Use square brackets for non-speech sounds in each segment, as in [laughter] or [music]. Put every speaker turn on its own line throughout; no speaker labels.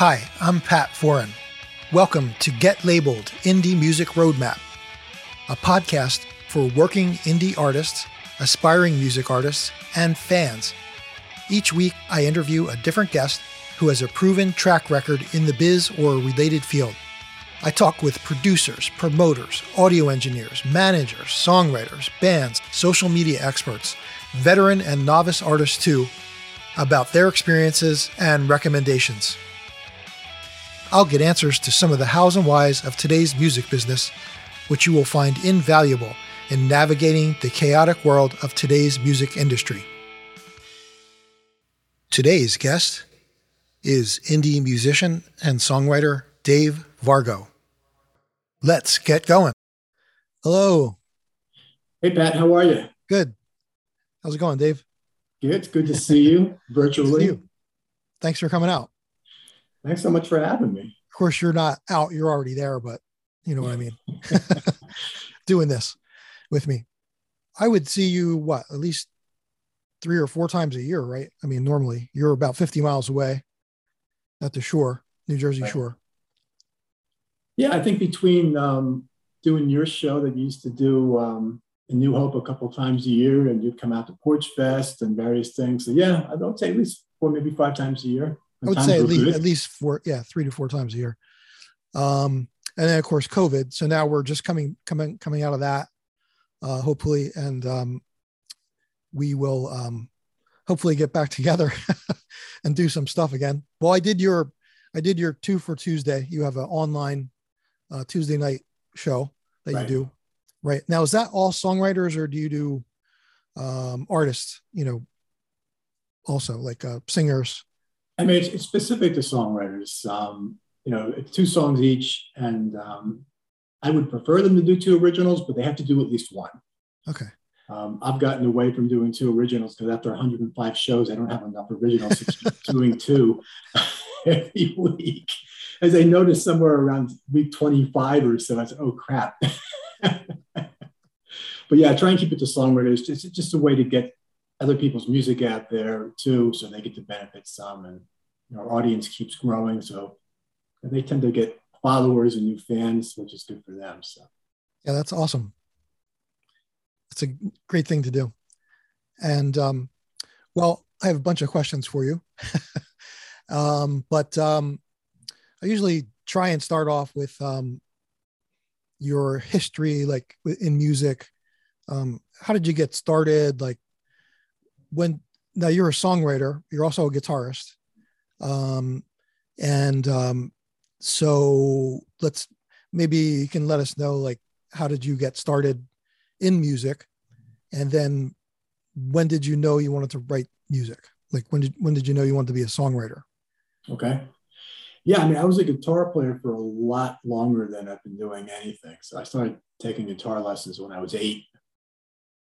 Hi, I'm Pat Foran. Welcome to Get Labeled Indie Music Roadmap, a podcast for working indie artists, aspiring music artists, and fans. Each week, I interview a different guest who has a proven track record in the biz or related field. I talk with producers, promoters, audio engineers, managers, songwriters, bands, social media experts, veteran and novice artists too, about their experiences and recommendations. I'll get answers to some of the hows and whys of today's music business, which you will find invaluable in navigating the chaotic world of today's music industry. Today's guest is indie musician and songwriter Dave Vargo. Let's get going. Hello.
Hey, Pat, how are you?
Good. How's it going, Dave?
Good. Good to see you [laughs] virtually.
You. Thanks for coming out.
Thanks so much for having me.
Of course, you're not out, you're already there, but you know what I mean. [laughs] [laughs] Doing this with me. I would see you, what, at least three or four times a year, right? I mean, normally you're about 50 miles away at the shore, New Jersey right. shore.
Yeah, I think between um, doing your show that you used to do um, in New Hope a couple times a year, and you'd come out to Porch Fest and various things. So yeah, I would say at least four, maybe five times a year.
I would say at least at least four, yeah, three to four times a year. Um, and then of course COVID. So now we're just coming coming coming out of that, uh, hopefully, and um, we will um, hopefully get back [laughs] together and do some stuff again. Well, I did your I did your two for Tuesday. You have an online uh, Tuesday night show that right. you do, right? Now is that all songwriters or do you do um, artists? You know, also like uh, singers
I mean, it's, it's specific to songwriters. Um, you know, it's two songs each, and um, I would prefer them to do two originals, but they have to do at least one.
Okay.
Um, I've gotten away from doing two originals because after 105 shows, I don't have enough originals [laughs] doing two [laughs] every week. As I noticed somewhere around week 25 or so, I said, "Oh crap." [laughs] but yeah, I try and keep it to songwriters. It's just a way to get other people's music out there too, so they get to benefit some, and our audience keeps growing. So they tend to get followers and new fans, which is good for them. So
yeah, that's awesome. It's a great thing to do. And um, well, I have a bunch of questions for you, [laughs] um, but um, I usually try and start off with um, your history, like in music. Um, how did you get started? Like, when now you're a songwriter, you're also a guitarist, um, and um, so let's maybe you can let us know like how did you get started in music, and then when did you know you wanted to write music? Like when did when did you know you wanted to be a songwriter?
Okay. Yeah, I mean, I was a guitar player for a lot longer than I've been doing anything. So I started taking guitar lessons when I was eight,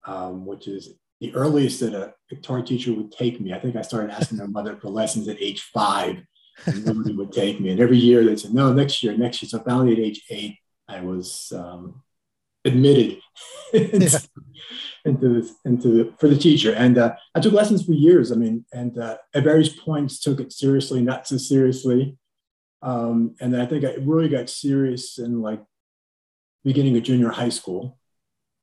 um, which is the earliest that a guitar teacher would take me. I think I started asking my mother for lessons at age five, and nobody would take me. And every year they said, no, next year, next year. So finally at age eight, I was um, admitted [laughs] into, into, this, into the, for the teacher. And uh, I took lessons for years. I mean, and uh, at various points took it seriously, not so seriously. Um, and then I think I really got serious in like beginning of junior high school.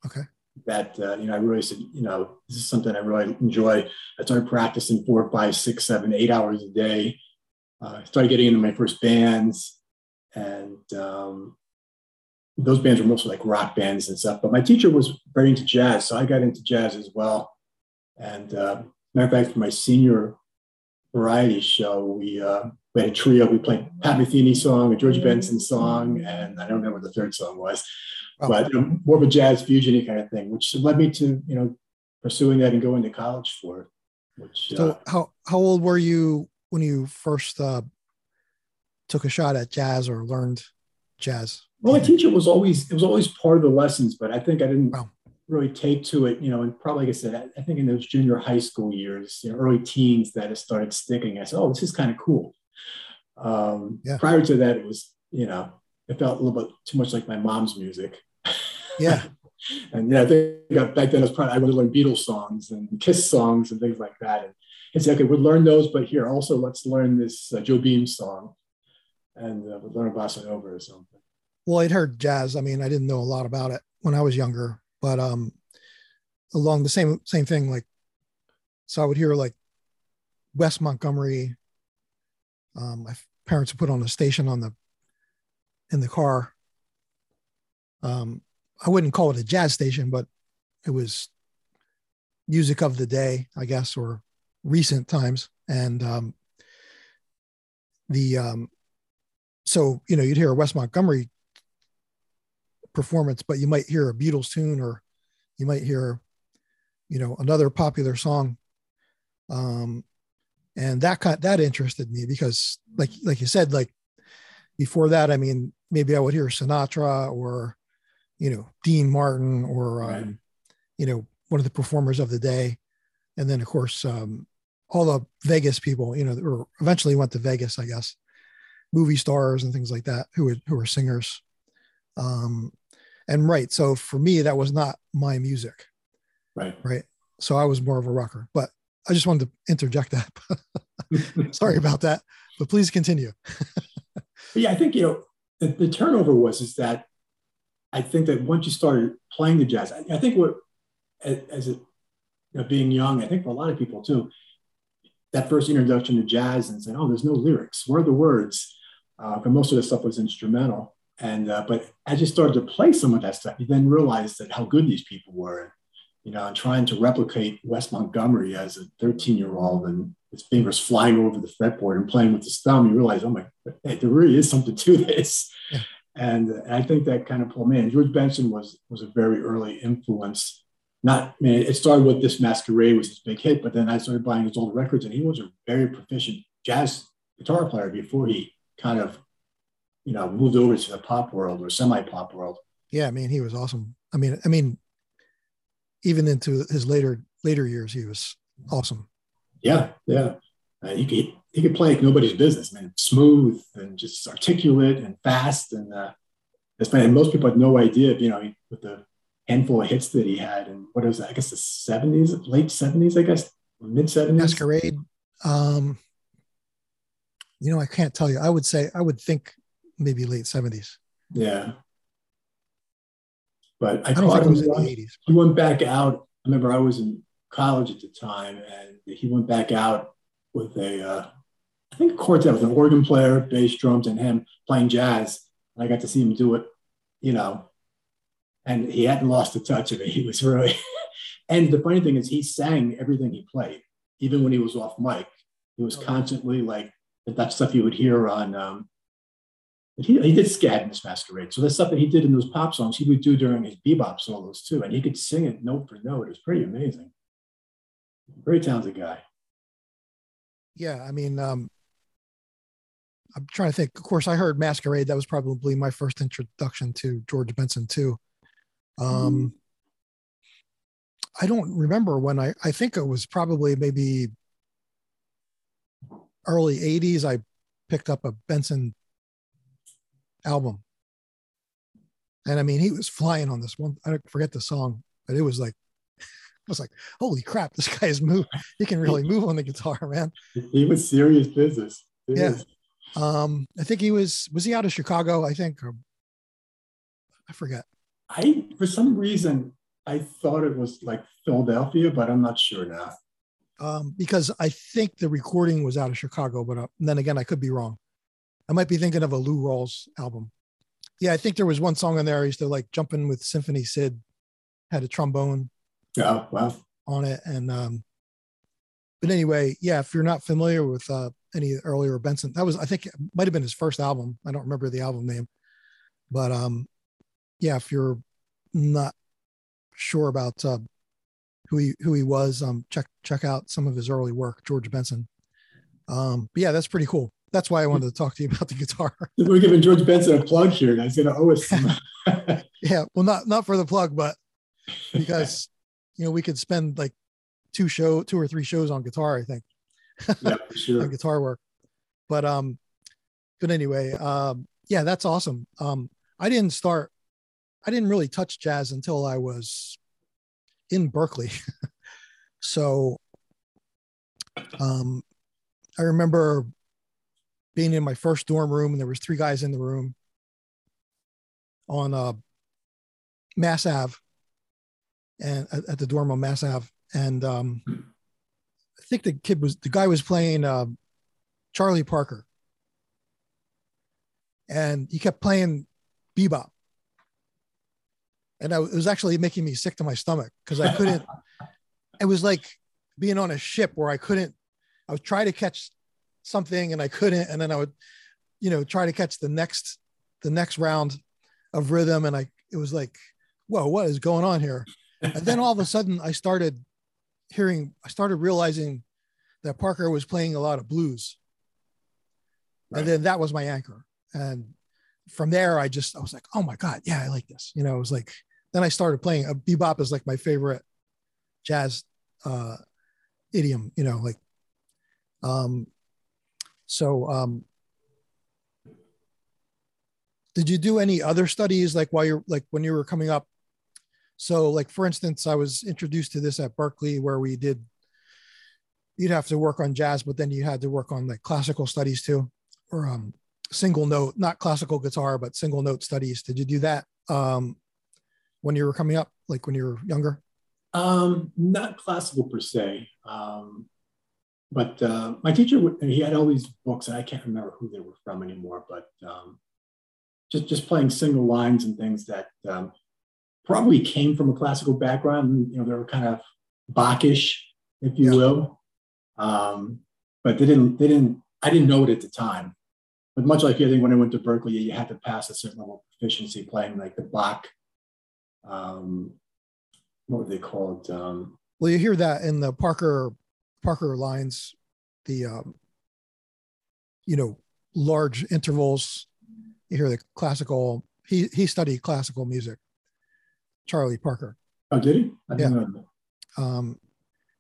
Okay
that uh, you know I really said you know this is something I really enjoy. I started practicing four, five, six, seven, eight hours a day. Uh, I started getting into my first bands, and um, those bands were mostly like rock bands and stuff. But my teacher was very into jazz, so I got into jazz as well. And uh, matter of fact, for my senior variety show, we uh, we had a trio. We played Pat Metheny song, a George Benson song, and I don't remember what the third song was oh. but know, more of a jazz fusion kind of thing, which led me to you know pursuing that and going to college for it. Which
so uh, how how old were you when you first uh, took a shot at jazz or learned jazz?
Well, my teacher was always it was always part of the lessons, but I think I didn't wow. really take to it. You know, and probably like I said, I, I think in those junior high school years, you know, early teens, that it started sticking. I said, "Oh, this is kind of cool." Um, yeah. Prior to that, it was you know it felt a little bit too much like my mom's music.
Yeah. [laughs]
and yeah, I think back then I was probably I would learn Beatles songs and Kiss songs and things like that. And, say, okay, we'll learn those, but here also let's learn this uh, Jobim song. and uh, would learn a bossa nova or something.
Well, I'd heard jazz. I mean, I didn't know a lot about it when I was younger, but um, along the same same thing, like so I would hear like Wes Montgomery. Um, my parents would put on a station on the in the car. Um, I wouldn't call it a jazz station, but it was music of the day, I guess, or recent times. And um, the um, so you know you'd hear a Wes Montgomery performance, but you might hear a Beatles tune, or you might hear, you know, another popular song. Um, and that kind that interested me because, like like you said, like before that, I mean, maybe I would hear Sinatra or, you know, Dean Martin or, right. um, you know, one of the performers of the day, and then of course um, all the Vegas people, you know, or eventually went to Vegas, I guess, movie stars and things like that who were, who were singers. Um, and right, so for me, that was not my music.
Right.
Right. So I was more of a rocker, but I just wanted to interject that. [laughs] Sorry about that, but please continue. [laughs]
yeah, I think you know the, the, turnover was is that I think that once you started playing the jazz, I, I think what as, you know, being young, I think for a lot of people too, that first introduction to jazz and saying, "Oh, there's no lyrics. Where are the words?" Uh, but most of the stuff was instrumental. And uh, but as you started to play some of that stuff, you then realized that how good these people were. You know, and trying to replicate Wes Montgomery as a 13 year old and his fingers flying over the fretboard and playing with his thumb, you realize, oh my, hey, there really is something to this. Yeah. And, I think that kind of pulled me in. George Benson was was a very early influence not, I mean, it started with this Masquerade was his big hit, but then I started buying his old records, and he was a very proficient jazz guitar player before he kind of, you know, moved over to the pop world or semi-pop world.
Yeah, I mean, he was awesome. I mean, I mean, even into his later later years, he was awesome.
Yeah, yeah. Uh, he could he could play like nobody's business, man. Smooth and just articulate and fast, and uh, it's funny. And most people had no idea, you know, with the handful of hits that he had and what was that? I guess the 70s, late 70s, I guess, mid 70s.
Masquerade. Um, you know, I can't tell you. I would say, I would think maybe late 70s.
Yeah. But I,
I think it was in the 80s.
He went back out. I remember I was in college at the time and he went back out with a, uh, I think a quartet with an organ player, bass, drums, and him playing jazz. And I got to see him do it, you know, and he hadn't lost a touch of it. He was really, [laughs] and the funny thing is, he sang everything he played, even when he was off mic. He was constantly like that stuff you would hear on. Um, he, he did scat in this masquerade, so the stuff that he did in those pop songs, he would do during his bebop solos too, and he could sing it note for note. It was pretty amazing. Very talented guy.
Yeah, I mean, um, I'm trying to think. Of course, I heard Masquerade. That was probably my first introduction to George Benson too. Um, I don't remember when I, I think it was probably maybe early 80s. I picked up a Benson album. And I mean, he was flying on this one. I don't forget the song, but it was like, was like, holy crap, this guy is move. He can really move on the guitar, man.
He was serious business.
It yeah. Is. Um, I think he was, was he out of Chicago? I think, or, I forget.
I, for some reason, I thought it was like Philadelphia, but I'm not sure now.
Um, because I think the recording was out of Chicago, but uh, then again, I could be wrong. I might be thinking of a Lou Rawls album. Yeah, I think there was one song on there. I used to like jump in with Symphony Sid, had a trombone.
Oh, wow.
On it. And, um, but anyway, yeah, if you're not familiar with uh, any earlier Benson, that was, I think it might have been his first album. I don't remember the album name, but um, yeah, if you're not sure about uh, who he who he was, um, check check out some of his early work, George Benson. Um, but yeah, that's pretty cool. That's why I wanted to talk to you about the guitar. [laughs]
We're giving George Benson a plug here. He's going to owe us. some. [laughs]
yeah, well, not not for the plug, but because you know we could spend like two show, two or three shows on guitar. I think.
yeah, [laughs] sure.
on guitar work, but um, but anyway, um, yeah, that's awesome. Um, I didn't start I didn't really touch jazz until I was in Berklee. [laughs] so um, I remember being in my first dorm room and there was three guys in the room on uh, Mass Ave and at, at the dorm on Mass Ave. And um, I think the kid was the guy was playing uh, Charlie Parker, and he kept playing bebop, and I, it was actually making me sick to my stomach because I couldn't. [laughs] it was like being on a ship where I couldn't. I would try to catch something and I couldn't, and then I would, you know, try to catch the next the next round of rhythm, and I it was like, whoa, what is going on here? And then all of a sudden, I started hearing, I started realizing that Parker was playing a lot of blues. Right. And then that was my anchor. And from there, I just, I was like, oh my God, yeah, I like this. You know, it was like, then I started playing. A bebop is like my favorite jazz uh, idiom, you know, like, um, so, um, did you do any other studies like while you're like when you were coming up so, like for instance, I was introduced to this at Berklee where we did. You'd have to work on jazz, but then you had to work on like classical studies too, or um, single note, not classical guitar, but single note studies. Did you do that um, when you were coming up, like when you were younger?
Um, not classical per se, um, but uh, my teacher he had all these books, and I can't remember who they were from anymore. But um, just just playing single lines and things that um, probably came from a classical background. You know, they were kind of Bach-ish, if you yeah. will. Um, but they didn't, they didn't, I didn't know it at the time. But much like I think when I went to Berklee, you had to pass a certain level of proficiency playing like the Bach, um, what were they called? Um,
well, you hear that in the Parker Parker lines, the um, you know large intervals. You hear the classical. He he studied classical music, Charlie Parker.
Oh, did he?
yeah. Um,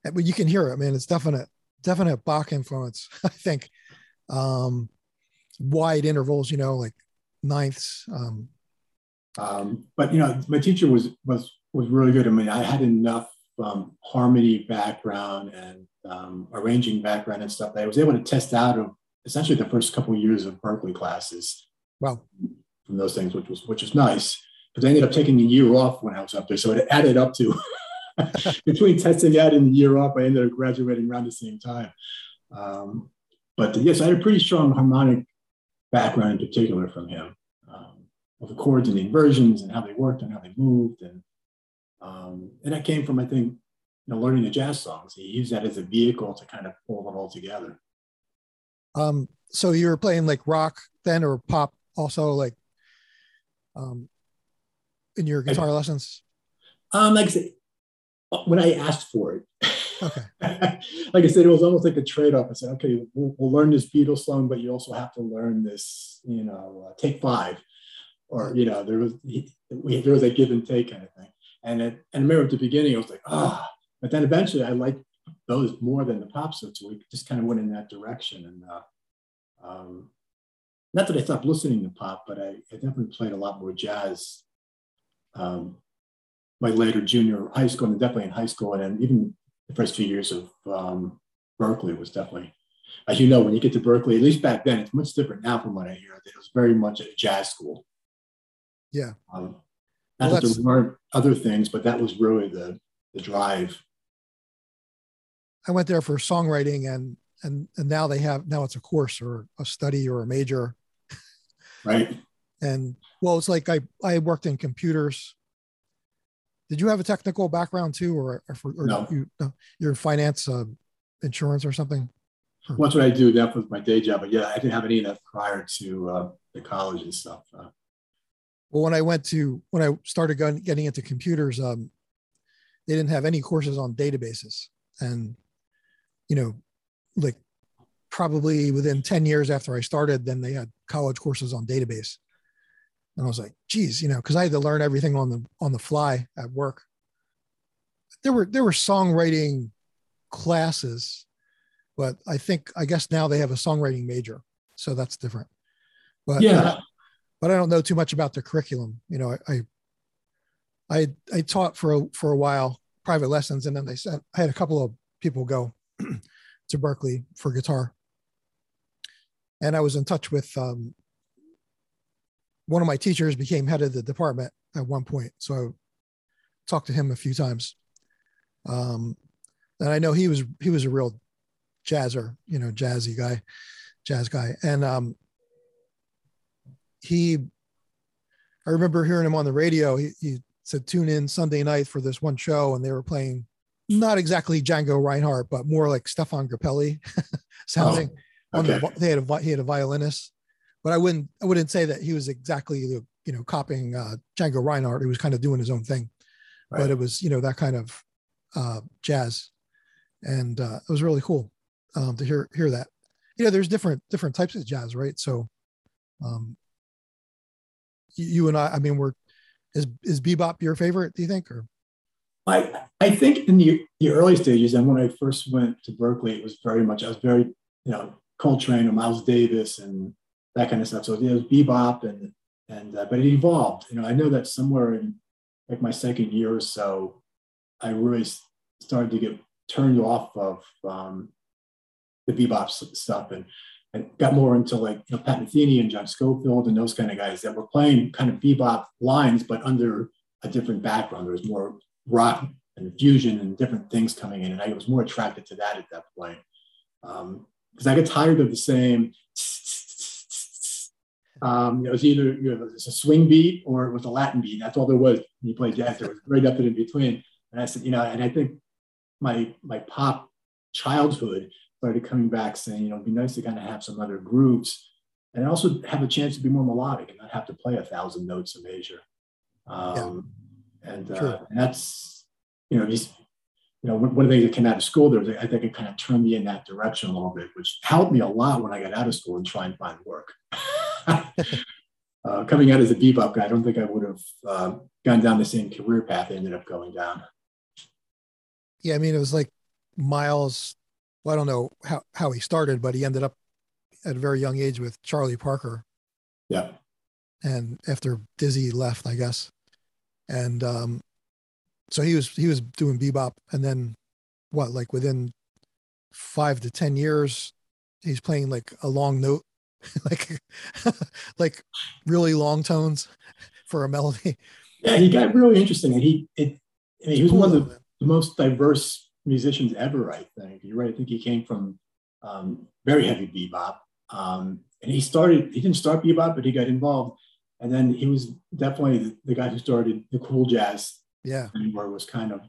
but you can hear it. I mean, it's definite, definite Bach influence. [laughs] I think um, wide intervals. You know, like ninths. Um,
um, but you know, my teacher was was was really good. I mean, I had enough um, harmony background and um, arranging background and stuff that I was able to test out of essentially the first couple of years of Berklee classes.
Wow.
From those things, which was which was nice because I ended up taking a year off when I was up there. So it added up to [laughs] between testing out and the year off, I ended up graduating around the same time. Um, but yes, I had a pretty strong harmonic background in particular from him um, of the chords and the inversions and how they worked and how they moved. And, um, and that came from, I think, you know, learning the jazz songs. He used that as a vehicle to kind of pull it all together.
Um, so you were playing like rock then or pop also like um, in your guitar lessons?
Um, like I said, when I asked for it,
okay. [laughs]
like I said, it was almost like a trade-off. I said, okay, we'll, we'll learn this Beatles song, but you also have to learn this, you know, uh, take five, or you know, there was we, there was a give and take kind of thing. And it, and I remember at the beginning, I was like, ah, oh. but then eventually I liked those more than the pop so we just kind of went in that direction. And uh, um, not that I stopped listening to pop, but I, I definitely played a lot more jazz um, my later junior high school and definitely in high school and then even the first few years of um, Berklee was definitely, as you know, when you get to Berklee, at least back then, it's much different now from what I hear. It was very much a jazz school.
Yeah.
Um, not well, that there weren't other things, but that was really the the drive.
I went there for songwriting and and and now they have now it's a course or a study or a major.
Right.
And well, it's like I, I worked in computers. Did you have a technical background too, or, or, or
no.
you, no, your finance, uh, insurance or something?
Or, That's what I do. That was my day job. But yeah, I didn't have any of that prior to uh, the college and stuff. Uh,
well, when I went to, when I started going, getting into computers, um, they didn't have any courses on databases. And, you know, like probably within 10 years after I started, then they had college courses on database. And I was like, geez, you know, because I had to learn everything on the on the fly at work. There were there were songwriting classes, but I think I guess now they have a songwriting major, so that's different. But
yeah,
but I don't know too much about the curriculum. You know, I I I taught for a, for a while private lessons, and then they sent I had a couple of people go [clears throat] to Berklee for guitar, and I was in touch with um, one of my teachers became head of the department at one point, so I talked to him a few times. Um, and I know he was he was a real jazzer, you know, jazzy guy, jazz guy, and um, he. I remember hearing him on the radio. He, he said, "Tune in Sunday night for this one show," and they were playing not exactly Django Reinhardt, but more like Stefan Grappelli [laughs] sounding. Oh, okay. the, they had a he had a violinist, but I wouldn't I wouldn't say that he was exactly the you know copying uh, Django Reinhardt. He was kind of doing his own thing, right. but it was you know that kind of uh, jazz, and uh, it was really cool um, to hear hear that. You know, there's different different types of jazz, right? So, um, you and I, I mean, we're is is bebop your favorite? Do you think, or
I I think in the the early stages, and when I first went to Berklee, it was very much I was very you know Coltrane or Miles Davis and that kind of stuff. So it was bebop and and uh, but it evolved. You know, I know that somewhere in like my second year or so, I really started to get turned off of um, the bebop stuff and and got more into like you know, Pat Metheny and John Scofield and those kind of guys that were playing kind of bebop lines, but under a different background. There was more rock and fusion and different things coming in. And I was more attracted to that at that point. Because um, I get tired of the same. Um, it was either you know, it was a swing beat or it was a Latin beat. That's all there was. When you played jazz, there was right up in between. And I said, you know, and I think my my pop childhood started coming back saying, you know, it'd be nice to kind of have some other grooves and also have a chance to be more melodic and not have to play a thousand notes a measure. Um, and, uh, and that's you know just you know one of the things that came out of school there I think it kind of turned me in that direction a little bit, which helped me a lot when I got out of school and try and find work. [laughs] [laughs] uh, coming out as a bebop guy, I don't think I would have uh, gone down the same career path I ended up going down.
Yeah, I mean, it was like Miles. Well, I don't know how, how he started, but he ended up at a very young age with Charlie Parker.
Yeah.
And after Dizzy left, I guess, and um, so he was he was doing bebop, and then what? Like within five to ten years, he's playing like a long note, [laughs] like [laughs] like really long tones for a melody.
Yeah, he got really interesting, and he it, I mean, he was one of the, the, most diverse musicians ever. I think you're right. I think he came from um, very heavy bebop, um, and he started. He didn't start bebop, but he got involved and then he was definitely the guy who started the cool jazz.
Yeah.
Where it was kind of,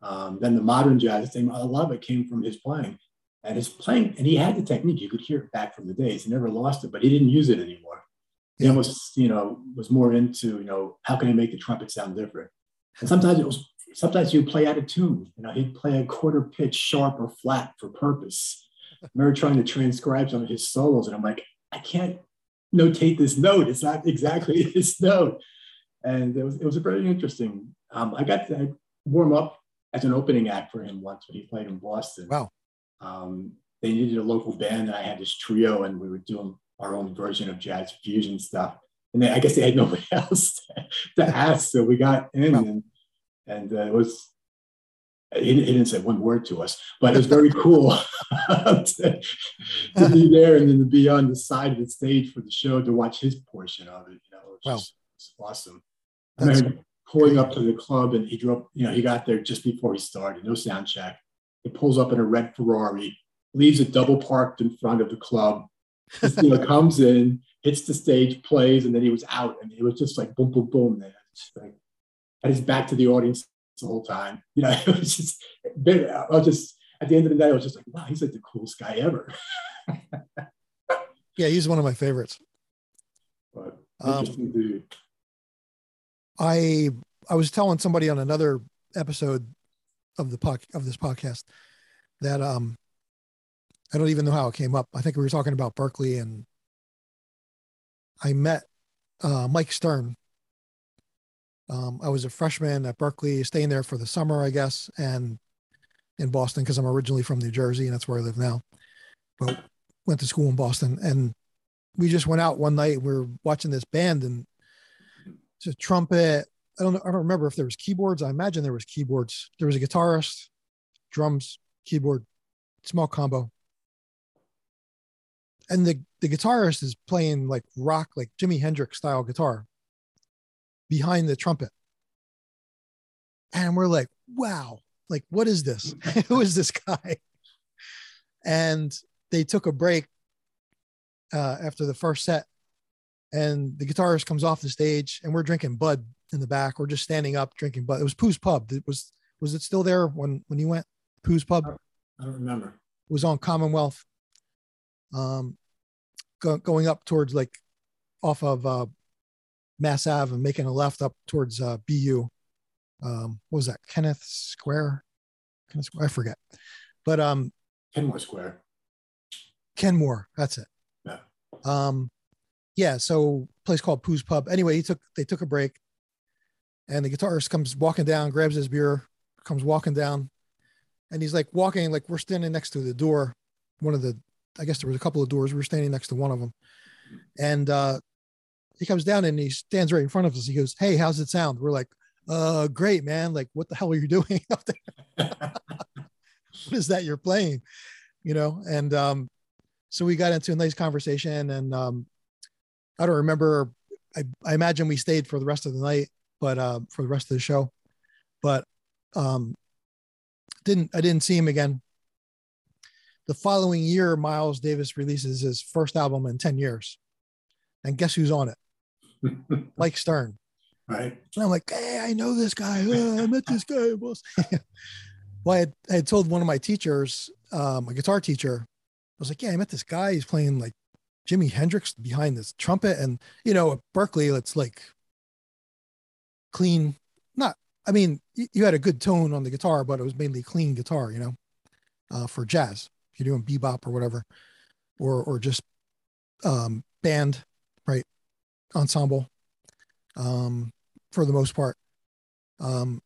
um, then the modern jazz thing, a lot of it came from his playing. And his playing, and he had the technique. You could hear it back from the days. He never lost it, but he didn't use it anymore. He yeah. almost, you know, was more into, you know, how can I make the trumpet sound different? And sometimes it was, sometimes you play out of tune. You know, he'd play a quarter pitch sharp or flat for purpose. I remember trying to transcribe some of his solos, and I'm like, I can't notate this note. It's not exactly [laughs] this note. And it was, it was very interesting. Um, I got to warm up as an opening act for him once when he played in Boston.
Wow.
Um, they needed a local band, and I had this trio, and we were doing our own version of jazz fusion stuff. And they, I guess they had [laughs] nobody else to, to ask, so we got in, and and uh, it was he, he, didn't say one word to us, but it was very cool [laughs] to, to, be [laughs] there and then to be on the side of the stage for the show to watch his portion of it. You know, it was, wow. just, it was awesome. I remember pulling up to the club and he drove, you know, he got there just before he started, no sound check. Pulls up in a red Ferrari, leaves it double parked in front of the club, just, you know, comes in, hits the stage, plays, and then he was out. And it was just like boom, boom, boom. There, like, had his back to the audience the whole time. You know, [laughs] it was just, I was just, at the end of the day, I was just like, wow, he's like the coolest guy ever. [laughs]
yeah, he's one of my favorites.
But interesting um, dude.
I I was telling somebody on another episode of the pod, of this podcast that um I don't even know how it came up. I think we were talking about Berklee and I met uh, Mike Stern um, I was a freshman at Berklee, staying there for the summer, I guess, and in Boston because I'm originally from New Jersey and that's where I live now. But went to school in Boston, and we just went out one night. We were watching this band, and it's a trumpet. I don't know. I don't remember if there was keyboards. I imagine there was keyboards. There was a guitarist, drums, keyboard, small combo. and the the guitarist is playing like rock, like Jimi Hendrix style guitar behind the trumpet, and we're like, wow, like what is this? [laughs] Who is this guy? And they took a break uh, after the first set, and the guitarist comes off the stage, and we're drinking Bud in the back. We're just standing up drinking But It was Pooh's Pub. It was was it still there when when you went? Pooh's Pub.
I don't remember.
It was on Commonwealth. Um, go, going up towards like off of uh, Mass Ave and making a left up towards uh, BU. Um, what was that? Kenneth Square. Kenneth Square. I forget. But um,
Kenmore Square.
Kenmore. That's it.
Yeah.
Um, yeah. So place called Pooh's Pub. Anyway, he took they took a break, and the guitarist comes walking down, grabs his beer, comes walking down, and he's like walking like we're standing next to the door, one of the I guess there was a couple of doors. We were standing next to one of them, and uh, he comes down and he stands right in front of us. He goes, "Hey, how's it sound?" We're like, "Uh, great, man. Like, what the hell are you [laughs] doing up there? what [laughs] is that you're playing?" You know, and um, so we got into a nice conversation, and um, I don't remember. I, I imagine we stayed for the rest of the night, but uh, for the rest of the show, but um, didn't I didn't see him again. The following year, Miles Davis releases his first album in 10 years. And guess who's on it? [laughs] Mike Stern.
Right.
And I'm like, hey, I know this guy. Oh, [laughs] I met this guy. [laughs] well, I had, I had told one of my teachers, um, a guitar teacher, I was like, yeah, I met this guy. He's playing like Jimi Hendrix behind this trumpet. And, you know, at Berklee, it's like clean, not, I mean, you, had a good tone on the guitar, but it was mainly clean guitar, you know, uh, for jazz if you're doing bebop or whatever, or or just um, band, right, ensemble, um, for the most part. Um,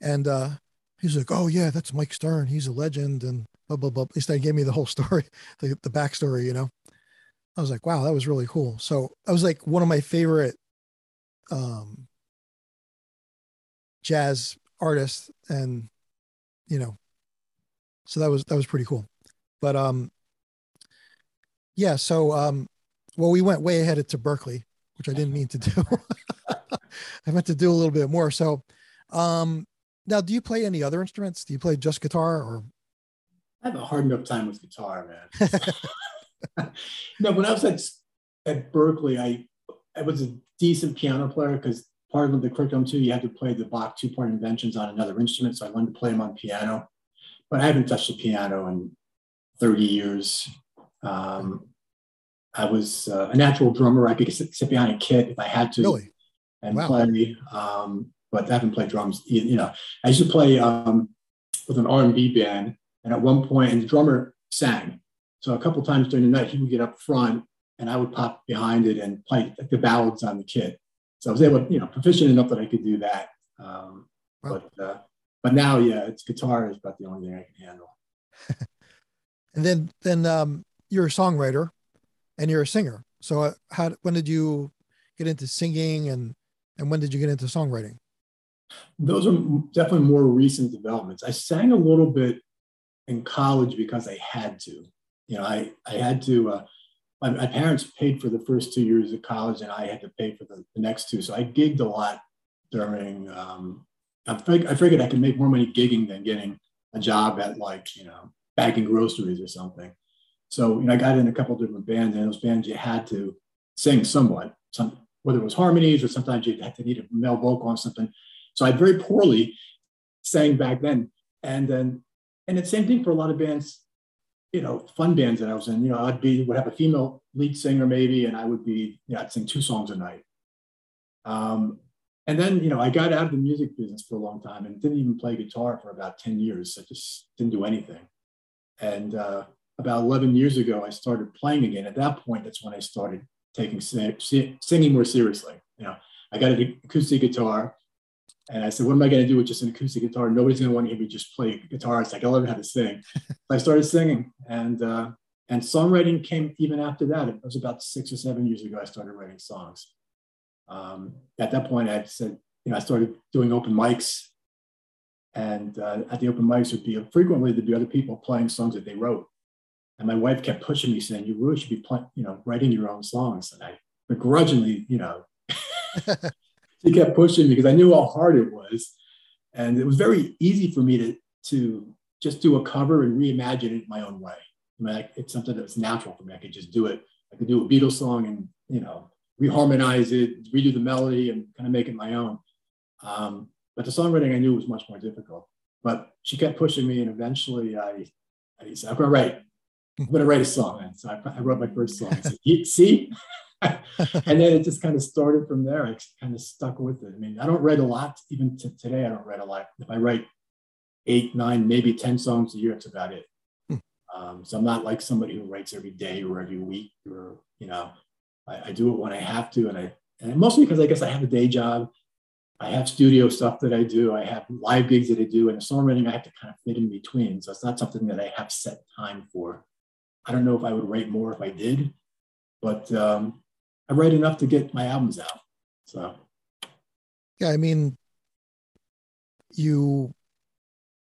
and uh, he's like, "Oh yeah, that's Mike Stern. He's a legend." And blah blah blah. At least they gave me the whole [laughs] story, the the backstory. You know, I was like, "Wow, that was really cool." So I was like one of my favorite um, jazz artists, and you know, so that was that was pretty cool. But um yeah so um well we went way ahead to Berklee which i didn't mean to do. [laughs] I meant to do a little bit more. So um now do you play any other instruments? Do you play just guitar or?
I have a hard enough time with guitar man. [laughs] [laughs] No when i was at at Berklee i i was a decent piano player because part of the curriculum too you had to play the bach two part inventions on another instrument so i learned to play them on piano but I haven't touched the piano in 30 years. Um, I was uh, a natural drummer. I could sit, sit, behind a kit if I had to
really?
and wow. play, um, but I haven't played drums. You know, I used to play um, with an R&B band, and at one point, and the drummer sang. So a couple times during the night, he would get up front, and I would pop behind it and play the ballads on the kit. So I was able, you know, proficient enough that I could do that. Um, wow. But uh, but now, yeah, it's guitar is about the only thing I can handle. [laughs]
and then, then um, you're a songwriter, and you're a singer. So, uh, how when did you get into singing, and and when did you get into songwriting?
Those are definitely more recent developments. I sang a little bit in college because I had to. You know, I I had to. Uh, my, my, parents paid for the first two years of college, and I had to pay for the, the next two. So I gigged a lot during um, I, fig- I figured I could make more money gigging than getting a job at like, you know, bagging groceries or something. So, you know, I got in a couple different bands, and those bands you had to sing somewhat, some, whether it was harmonies or sometimes you had to need a male vocal on something. So I very poorly sang back then. And then, and it's same thing for a lot of bands, you know, fun bands that I was in. You know, I'd be would have a female lead singer maybe, and I would be, know, I'd sing two songs a night. Um, and then, you know, I got out of the music business for a long time and didn't even play guitar for about 10 years. I just didn't do anything. And uh, about 11 years ago, I started playing again. At that point, that's when I started taking singing more seriously. You know, I got an acoustic guitar and I said, what am I going to do with just an acoustic guitar? Nobody's going to want to hear me just play guitar. It's like, I'll learn how to sing. I started singing and, uh, and songwriting came even after that. It was about six or seven years ago, I started writing songs um, at that point, I said, you know, I started doing open mics, and uh, at the open mics would be frequently there'd be other people playing songs that they wrote, And my wife kept pushing me, saying, "You really should be, playing, you know, writing your own songs." And I begrudgingly, you know, she kept pushing me because I knew how hard it was, and it was very easy for me to to just do a cover and reimagine it my own way. I mean, it's something that was natural for me. I could just do it. I could do a Beatles song and you know reharmonize it, redo the melody, and kind of make it my own. Um, but the songwriting I knew was much more difficult. But she kept pushing me, and eventually I, I said, "I'm going to write. I'm going to write a song." And so I, I wrote my first song. I said, "See." [laughs] [laughs] and then it just kind of started from there. I kind of stuck with it. I mean, I don't write a lot. Even to today, I don't write a lot. If I write eight, nine, maybe 10 songs a year, it's about it. Hmm. Um, so I'm not like somebody who writes every day or every week or, you know, I, I do it when I have to. And I, and mostly because I guess I have a day job. I have studio stuff that I do. I have live gigs that I do, and songwriting I have to kind of fit in between. So it's not something that I have set time for. I don't know if I would write more if I did, but um, I write enough to get my albums out. So,
yeah, I mean, you,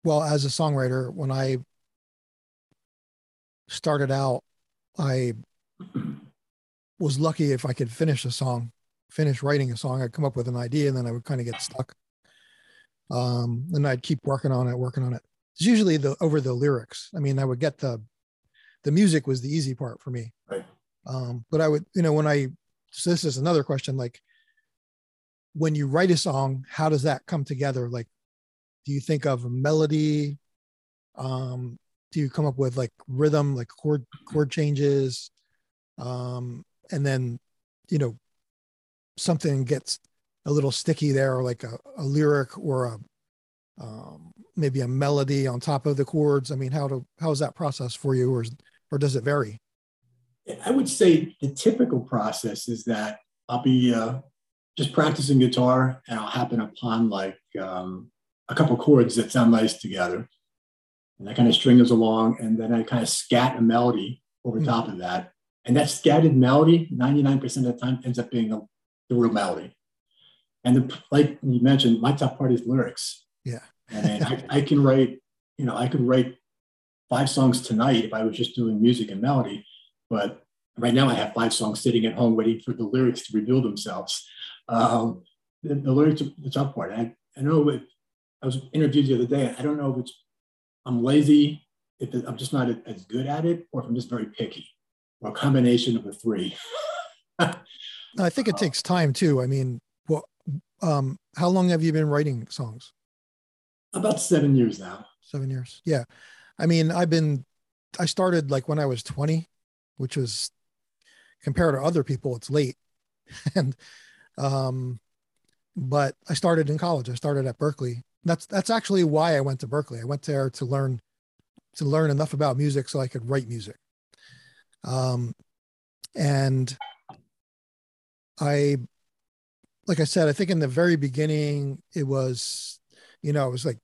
well, as a songwriter, when I started out, I was lucky if I could finish a song, finish writing a song. I'd come up with an idea and then I would kind of get stuck. Um, and I'd keep working on it, working on it. It's usually the over the lyrics. I mean, I would get the the music was the easy part for me.
Right.
Um, but I would, you know, when I so this is another question like when you write a song how does that come together? Like do you think of melody? Um do you come up with like rhythm like chord chord changes? Um and then you know something gets a little sticky there or like a, a lyric or a um, maybe a melody on top of the chords? I mean how to how is that process for you or or does it vary
I would say the typical process is that I'll be uh, just practicing guitar and I'll happen upon like um, a couple chords that sound nice together. And I kind of string those along and then I kind of scat a melody over mm-hmm. top of that. And that scattered melody, 99% of the time, ends up being a, the real melody. And the, like you mentioned, my top part is lyrics.
Yeah.
and I, [laughs] I can write, you know, I could write five songs tonight if I was just doing music and melody but right now I have five songs sitting at home waiting for the lyrics to reveal themselves. Um, the, the, lyrics are the tough part. I, I know it, I was interviewed the other day. I don't know if it's I'm lazy, if I'm just not as good at it, or if I'm just very picky, or a combination of the three. [laughs]
I think it takes time too. I mean, well, um, how long have you been writing songs?
About seven years now.
Seven years. Yeah. I mean, I've been, I started like when I was 20 which was compared to other people, it's late. [laughs] and um, but I started in college. I started at Berklee. That's that's actually why I went to Berklee. I went there to learn to learn enough about music so I could write music. Um, and I, like I said, I think in the very beginning it was, you know, it was like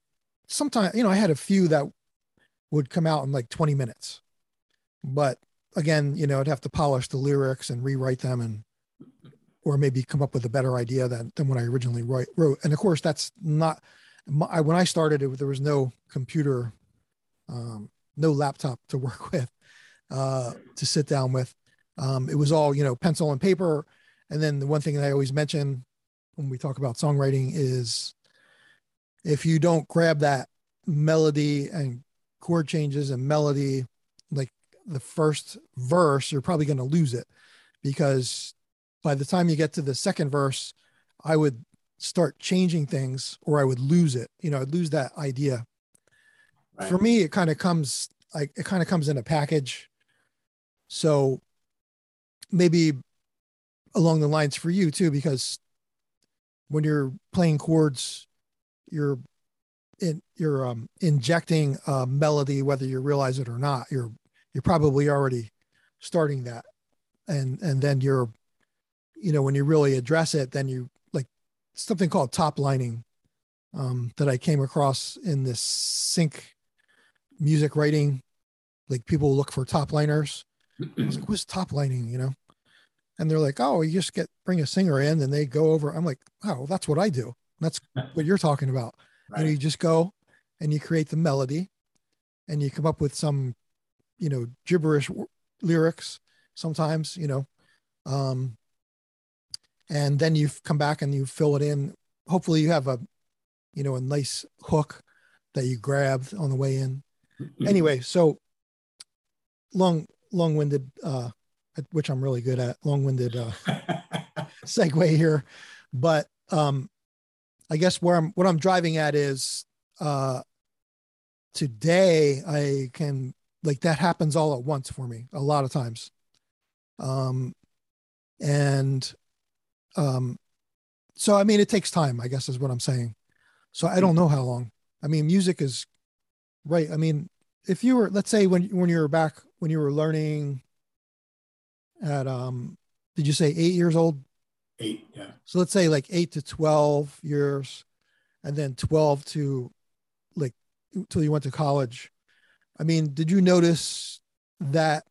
sometimes, you know, I had a few that would come out in like 20 minutes, but again, you know, I'd have to polish the lyrics and rewrite them and or maybe come up with a better idea than, than what I originally wrote, wrote. And of course, that's not my, when I started it, there was no computer, um, no laptop to [laughs] work with, uh, to sit down with. Um, it was all, you know, pencil and paper. And then the one thing that I always mention when we talk about songwriting is if you don't grab that melody and chord changes and melody like the first verse, you're probably going to lose it because by the time you get to the second verse, I would start changing things or I would lose it. You know, I'd lose that idea. Right. For me, it kind of comes like it kind of comes in a package. So maybe along the lines for you too, because when you're playing chords, you're in, you're um, injecting a melody, whether you realize it or not. You're you're probably already starting that. And and then you're you know when you really address it then you like something called top lining um, that i came across in this sync music writing like people look for top liners. Like what's top lining? You know? And they're like oh you just get bring a singer in and they go over. I'm like oh well, that's what i do. That's what you're talking about. Right. know, you just go and you create the melody and you come up with some you know, gibberish lyrics sometimes, you know. Um, and then you come back and you fill it in. Hopefully you have a, you know, a nice hook that you grabbed on the way in. Mm-hmm. Anyway, so long, long-winded, uh, which I'm really good at, long-winded uh, [laughs] segue here, but um, I guess where I'm, what I'm driving at is uh, today I can like that happens all at once for me a lot of times. Um, and um, so I mean, it takes time, I guess, is what I'm saying. So I don't know how long. I mean, music is right. I mean, if you were, let's say, when when you were back when you were learning at, um, did you say eight years old?
Eight, yeah.
So let's say like eight to twelve years, and then twelve to like until you went to college. I mean, did you notice that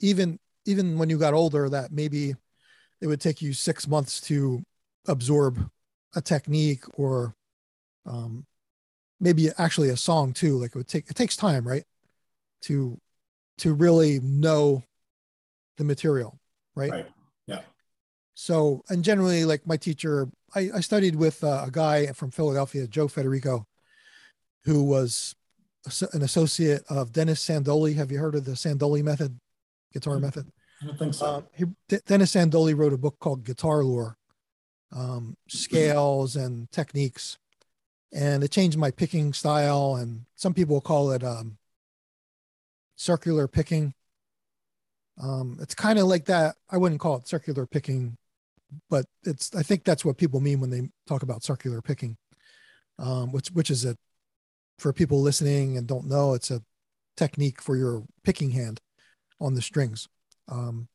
even even when you got older, that maybe it would take you six months to absorb a technique or um, maybe actually a song too. Like it would take it takes time, right? To to really know the material, right?
Right. Yeah.
So, and generally, like my teacher, I, I studied with uh, a guy from Philadelphia, Joe Federico, who was an associate of Dennis Sandole. Have you heard of the Sandole method, guitar mm-hmm. method?
I don't think so. Uh,
he, Dennis Sandole wrote a book called Guitar Lore, um, scales and techniques, and it changed my picking style. And some people call it um, circular picking. Um, it's kind of like that. I wouldn't call it circular picking, but it's. I think that's what people mean when they talk about circular picking, um, which which is a for people listening and don't know, it's a technique for your picking hand on the strings. Um,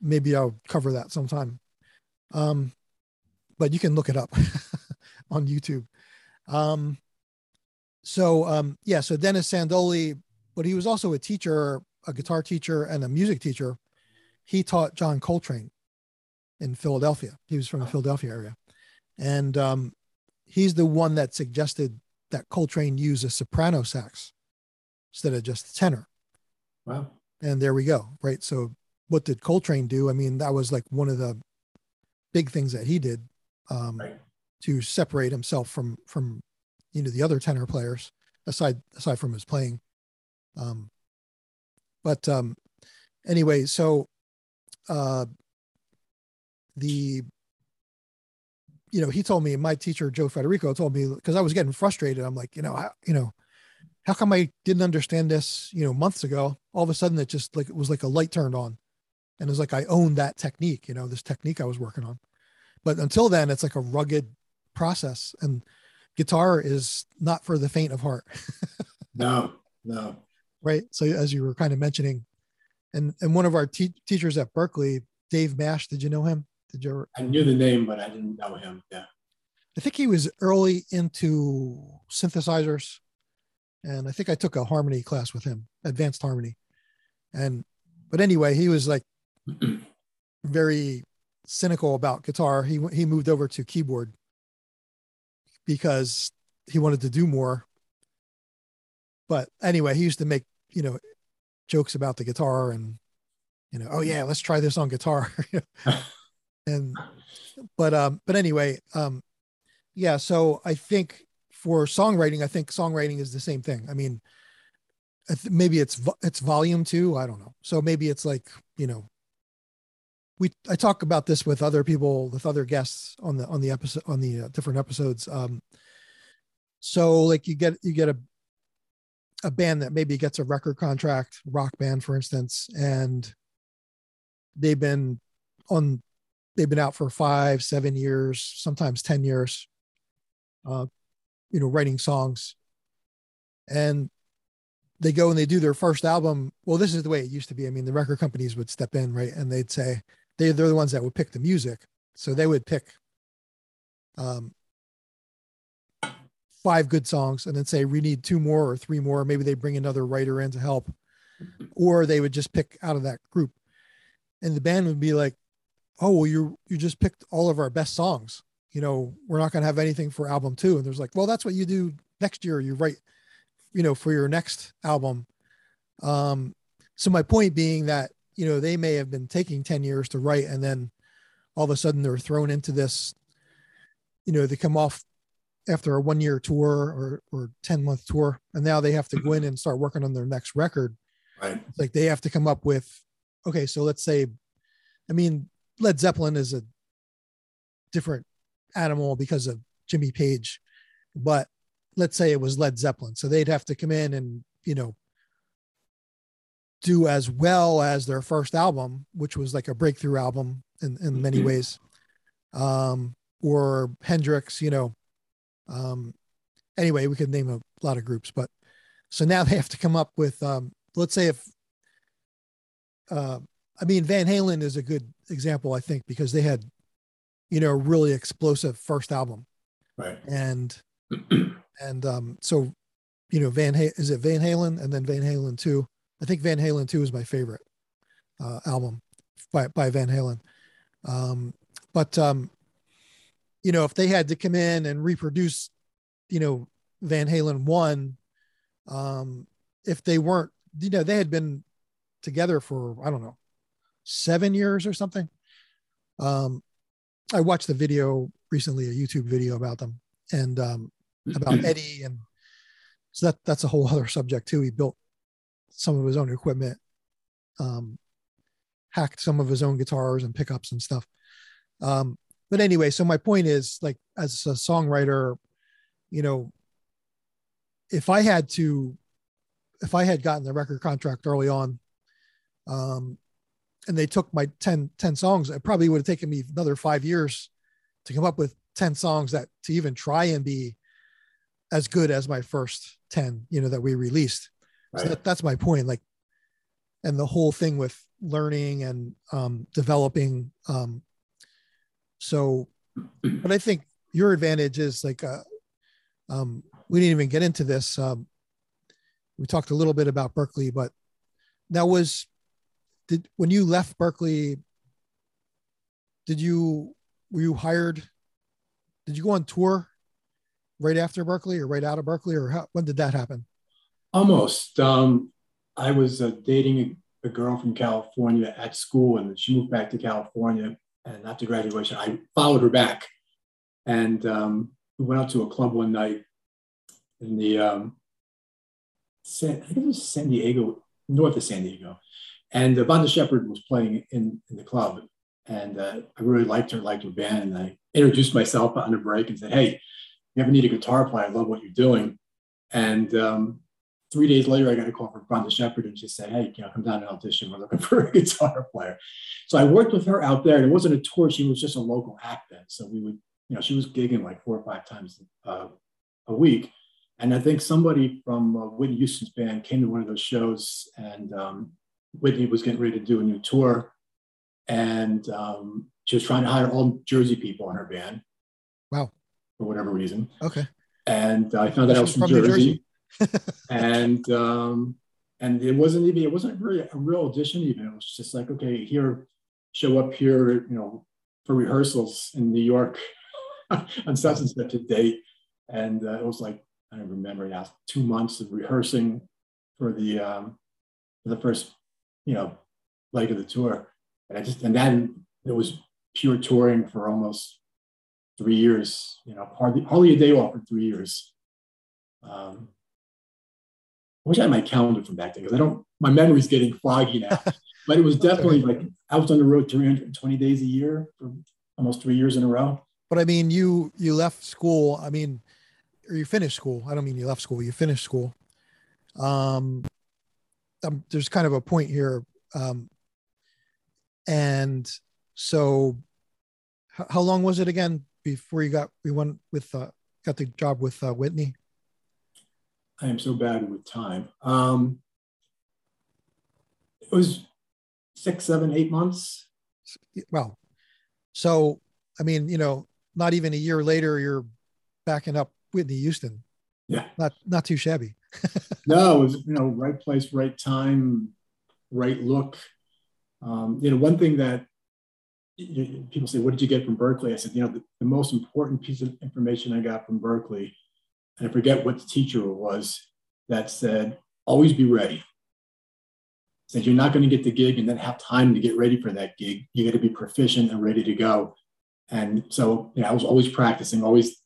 maybe I'll cover that sometime. Um, but you can look it up [laughs] on YouTube. Um, so um, yeah, so Dennis Sandole, but he was also a teacher, a guitar teacher, and a music teacher. He taught John Coltrane in Philadelphia. He was from the Philadelphia area, and um, he's the one that suggested that Coltrane use a soprano sax instead of just the tenor.
Wow.
And there we go. Right. So what did Coltrane do? I mean, that was like one of the big things that he did um, right. to separate himself from from you know the other tenor players aside aside from his playing. Um, but um, anyway, so uh, the you know, he told me, my teacher Joe Federico told me because I was getting frustrated. I'm like, you know, I, you know, how come I didn't understand this, you know, months ago? All of a sudden, it just like it was like a light turned on, and it was like I owned that technique, you know, this technique I was working on. But until then, it's like a rugged process, and guitar is not for the faint of heart. [laughs]
no, no.
Right. So as you were kind of mentioning, and and one of our te- teachers at Berklee, Dave Mash, did you know him? Did you ever?
I knew the name, but I didn't know him. Yeah.
I think he was early into synthesizers. And I think I took a harmony class with him, advanced harmony. And, but anyway, he was like [clears throat] very cynical about guitar. He, he moved over to keyboard because he wanted to do more. But anyway, he used to make, you know, jokes about the guitar and, you know, oh yeah, let's try this on guitar. [laughs] [laughs] and but um but anyway um yeah so i think for songwriting i think songwriting is the same thing. I mean maybe it's it's volume two i don't know. So maybe it's like you know we i talk about this with other people with other guests on the on the episode on the uh, different episodes. Um so like you get you get a a band that maybe gets a record contract rock band for instance and they've been on they've been out for five, seven years, sometimes 10 years, uh, you know, writing songs. And they go and they do their first album. Well, this is the way it used to be. I mean, the record companies would step in, right? And they'd say, they, they're the ones that would pick the music. So they would pick um, five good songs and then say, we need two more or three more. Maybe they bring another writer in to help. Or they would just pick out of that group. And the band would be like, oh well you you just picked all of our best songs. You know we're not going to have anything for album two. And there's like well that's what you do next year. You write you know for your next album. Um so my point being that you know they may have been taking 10 years to write and then all of a sudden they're thrown into this you know they come off after a one year tour or or 10 month tour and now they have to go in and start working on their next record.
Right.
It's like they have to come up with okay so let's say i mean led zeppelin is a different animal because of jimmy page but let's say it was led zeppelin so they'd have to come in and you know do as well as their first album which was like a breakthrough album in, in many
Mhm.
ways um or hendrix you know um anyway we could name a lot of groups but so now [laughs] they have to come up with um let's say if uh i mean van halen is a good example i think because they had you know a really explosive first album.
Right.
And [clears throat] and um so you know van is it van halen and then van halen 2 i think van halen 2 is my favorite uh album by by van halen. Um but um you know if they had to come in and reproduce you know van halen 1 um if they weren't you know they had been together for i don't know 7 years or something um i watched the video recently a youtube video about them and um about [clears throat] Eddie, and so that that's a whole other subject too. He built some of his own equipment, um, hacked some of his own guitars and pickups and stuff. Um, but anyway, so my point is, like, as a songwriter, you know, if I had to, if I had gotten the record contract early on, um, and they took my 10, 10 songs, it probably would have taken me another five years to come up with 10 songs that to even try and be as good as my first 10 you know that we released. So that, that's my point like and the whole thing with learning and um, developing um, so [clears throat] but i think your advantage is like uh, um, we didn't even get into this um, we talked a little bit about Berklee but that was did when you left Berklee did you were you hired did you go on tour right after Berklee or right out of Berklee or how, when did that happen
Almost. Um, I was uh, dating a, a girl from California at school, and she moved back to California. And after graduation, I followed her back, and um, we went out to a club one night in the um, San, I think it was San Diego, north of San Diego, and Vonda Shepard was playing in, in the club, and uh, I really liked her, liked her band, and I introduced myself on the break and said, "Hey, you ever need a guitar player? I love what you're doing." And um, three days later, I got a call from Vonda Shepard and she said, Hey, you know, come down and audition. We're looking [laughs] for a guitar player. So I worked with her out there. And it wasn't a tour, she was just a local act then. So we would, you know, she was gigging like four or five times uh, a week. And I think somebody from uh, Whitney Houston's band came to one of those shows, and um, Whitney was getting ready to do a new tour. And um, she was trying to hire all Jersey people in her band.
Wow.
For whatever reason.
okay
And I found out I was from,
from
Jersey
Jersey. [laughs]
and um, and it wasn't even it wasn't really a real audition even it was just like okay here show up here you know for rehearsals in new york [laughs] on such and such a date and uh, it was like i don't remember now two months of rehearsing for the um, for the first you know leg of the tour and i just and then it was pure touring for almost three years you know hardly hardly a day off for three years um, I wish I had my calendar from back then because I don't. My memory's getting foggy now. [laughs] but it was definitely like I was on the road 320 days a year for almost three years in a row.
but i mean you you left school i mean or you finished school i don't mean you left school you finished school um, um there's kind of a point here um and so h- how long was it again before you got we went with uh got the job with uh, whitney
I am so bad with time. Um, it was six, seven, eight months.
well so i mean you know not even a year later you're backing up whitney houston
Yeah.
not not too shabby
No, it was you know right place, right time, right look. Um, you know, one thing that you people say, "What did you get from Berklee?" I said, "You know, the, the most important piece of information I got from Berklee, and I forget what the teacher was that said, always be ready." said you're not going to get the gig and then have time to get ready for that gig. You got to be proficient and ready to go. And so, you know, I was always practicing, always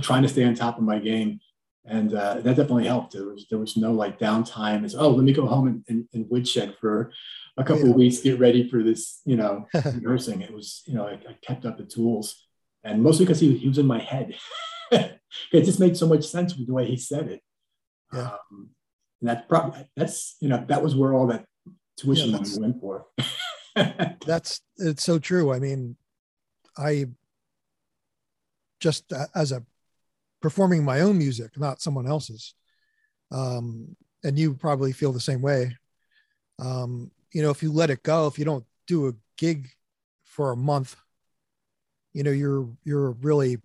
trying to stay on top of my game. And uh, that definitely helped. There was, there was no like downtime. It's, oh, let me go home and, and, and woodshed for a couple yeah. of weeks, get ready for this, you know, [laughs] rehearsing. It was, you know, I, I, kept up the tools and mostly because he, he was in my head. [laughs] it just made so much sense with the way he said it. Yeah. Um, and that's probably, that's, you know, that was where all that tuition yeah, money went for. [laughs]
that's, it's so true. I mean, I just as a performing my own music, not someone else's. Um, and you probably feel the same way. Um, you know, if you let it go, if you don't do a gig for a month, you know, you're you're really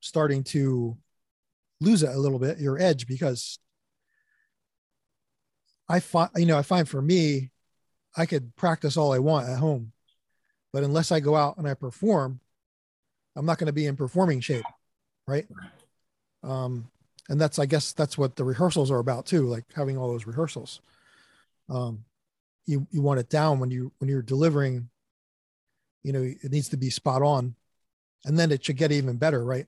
starting to lose it a little bit, your edge, because I find, you know, I find for me, I could practice all I want at home, but unless I go out and I perform, I'm not going to be in performing shape, right? Um, and that's, I guess, that's what the rehearsals are about too, like having all those rehearsals. Um, you you want it down when you when you're delivering. You know, it needs to be spot on, and then it should get even better, right?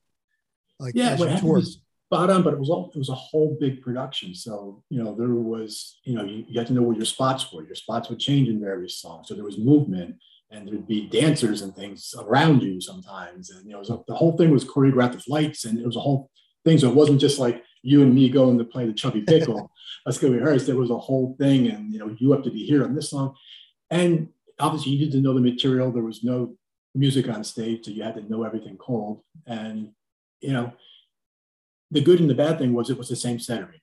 Like yeah, what happened was spot on, but it was all it was a whole big production. So you know, there was you know you, you had to know where your spots were. Your spots would change in various songs, so there was movement and there'd be dancers and things around you sometimes. And you know, a, the whole thing was choreographed with lights, and it was a whole thing. So it wasn't just like you and me going to play the chubby pickle. [laughs] Let's go rehearse. There was a whole thing, and you know, you have to be here on this song. And obviously, you need to know the material. There was no music on stage, so you had to know everything cold. And you know, the good and the bad thing was it was the same set every night.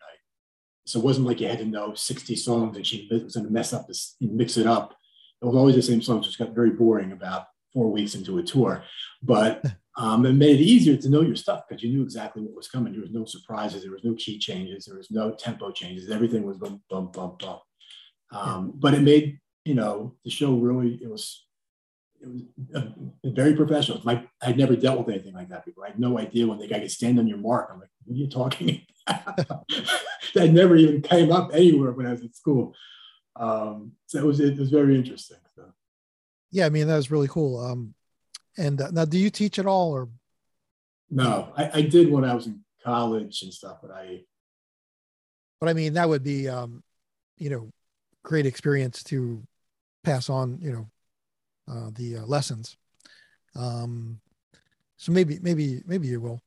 So it wasn't like you had to know 60 songs and she was going to mess up this, mix it up it was always the same songs, which got very boring about four weeks into a tour. But [laughs] um, it made it easier to know your stuff because you knew exactly what was coming. There was no surprises. There was no key changes. There was no tempo changes. Everything was bump, bump, bump, bump. Um, but it made you know the show really. It was it was uh, very professional. My, I'd never dealt with anything like that before. I had no idea when the guy could stand on your mark. I'm like, what are you talking about? [laughs] that never even came up anywhere when I was at school. Um, so it was it was very interesting. So.
Yeah, I mean that was really cool. Um, and uh, now, do you teach at all, or?
No, I, I did when I was in college and stuff, but I.
But I mean, that would be, um, you know, great experience to pass on. You know, uh, the uh, lessons. Um, so maybe, maybe, maybe you will.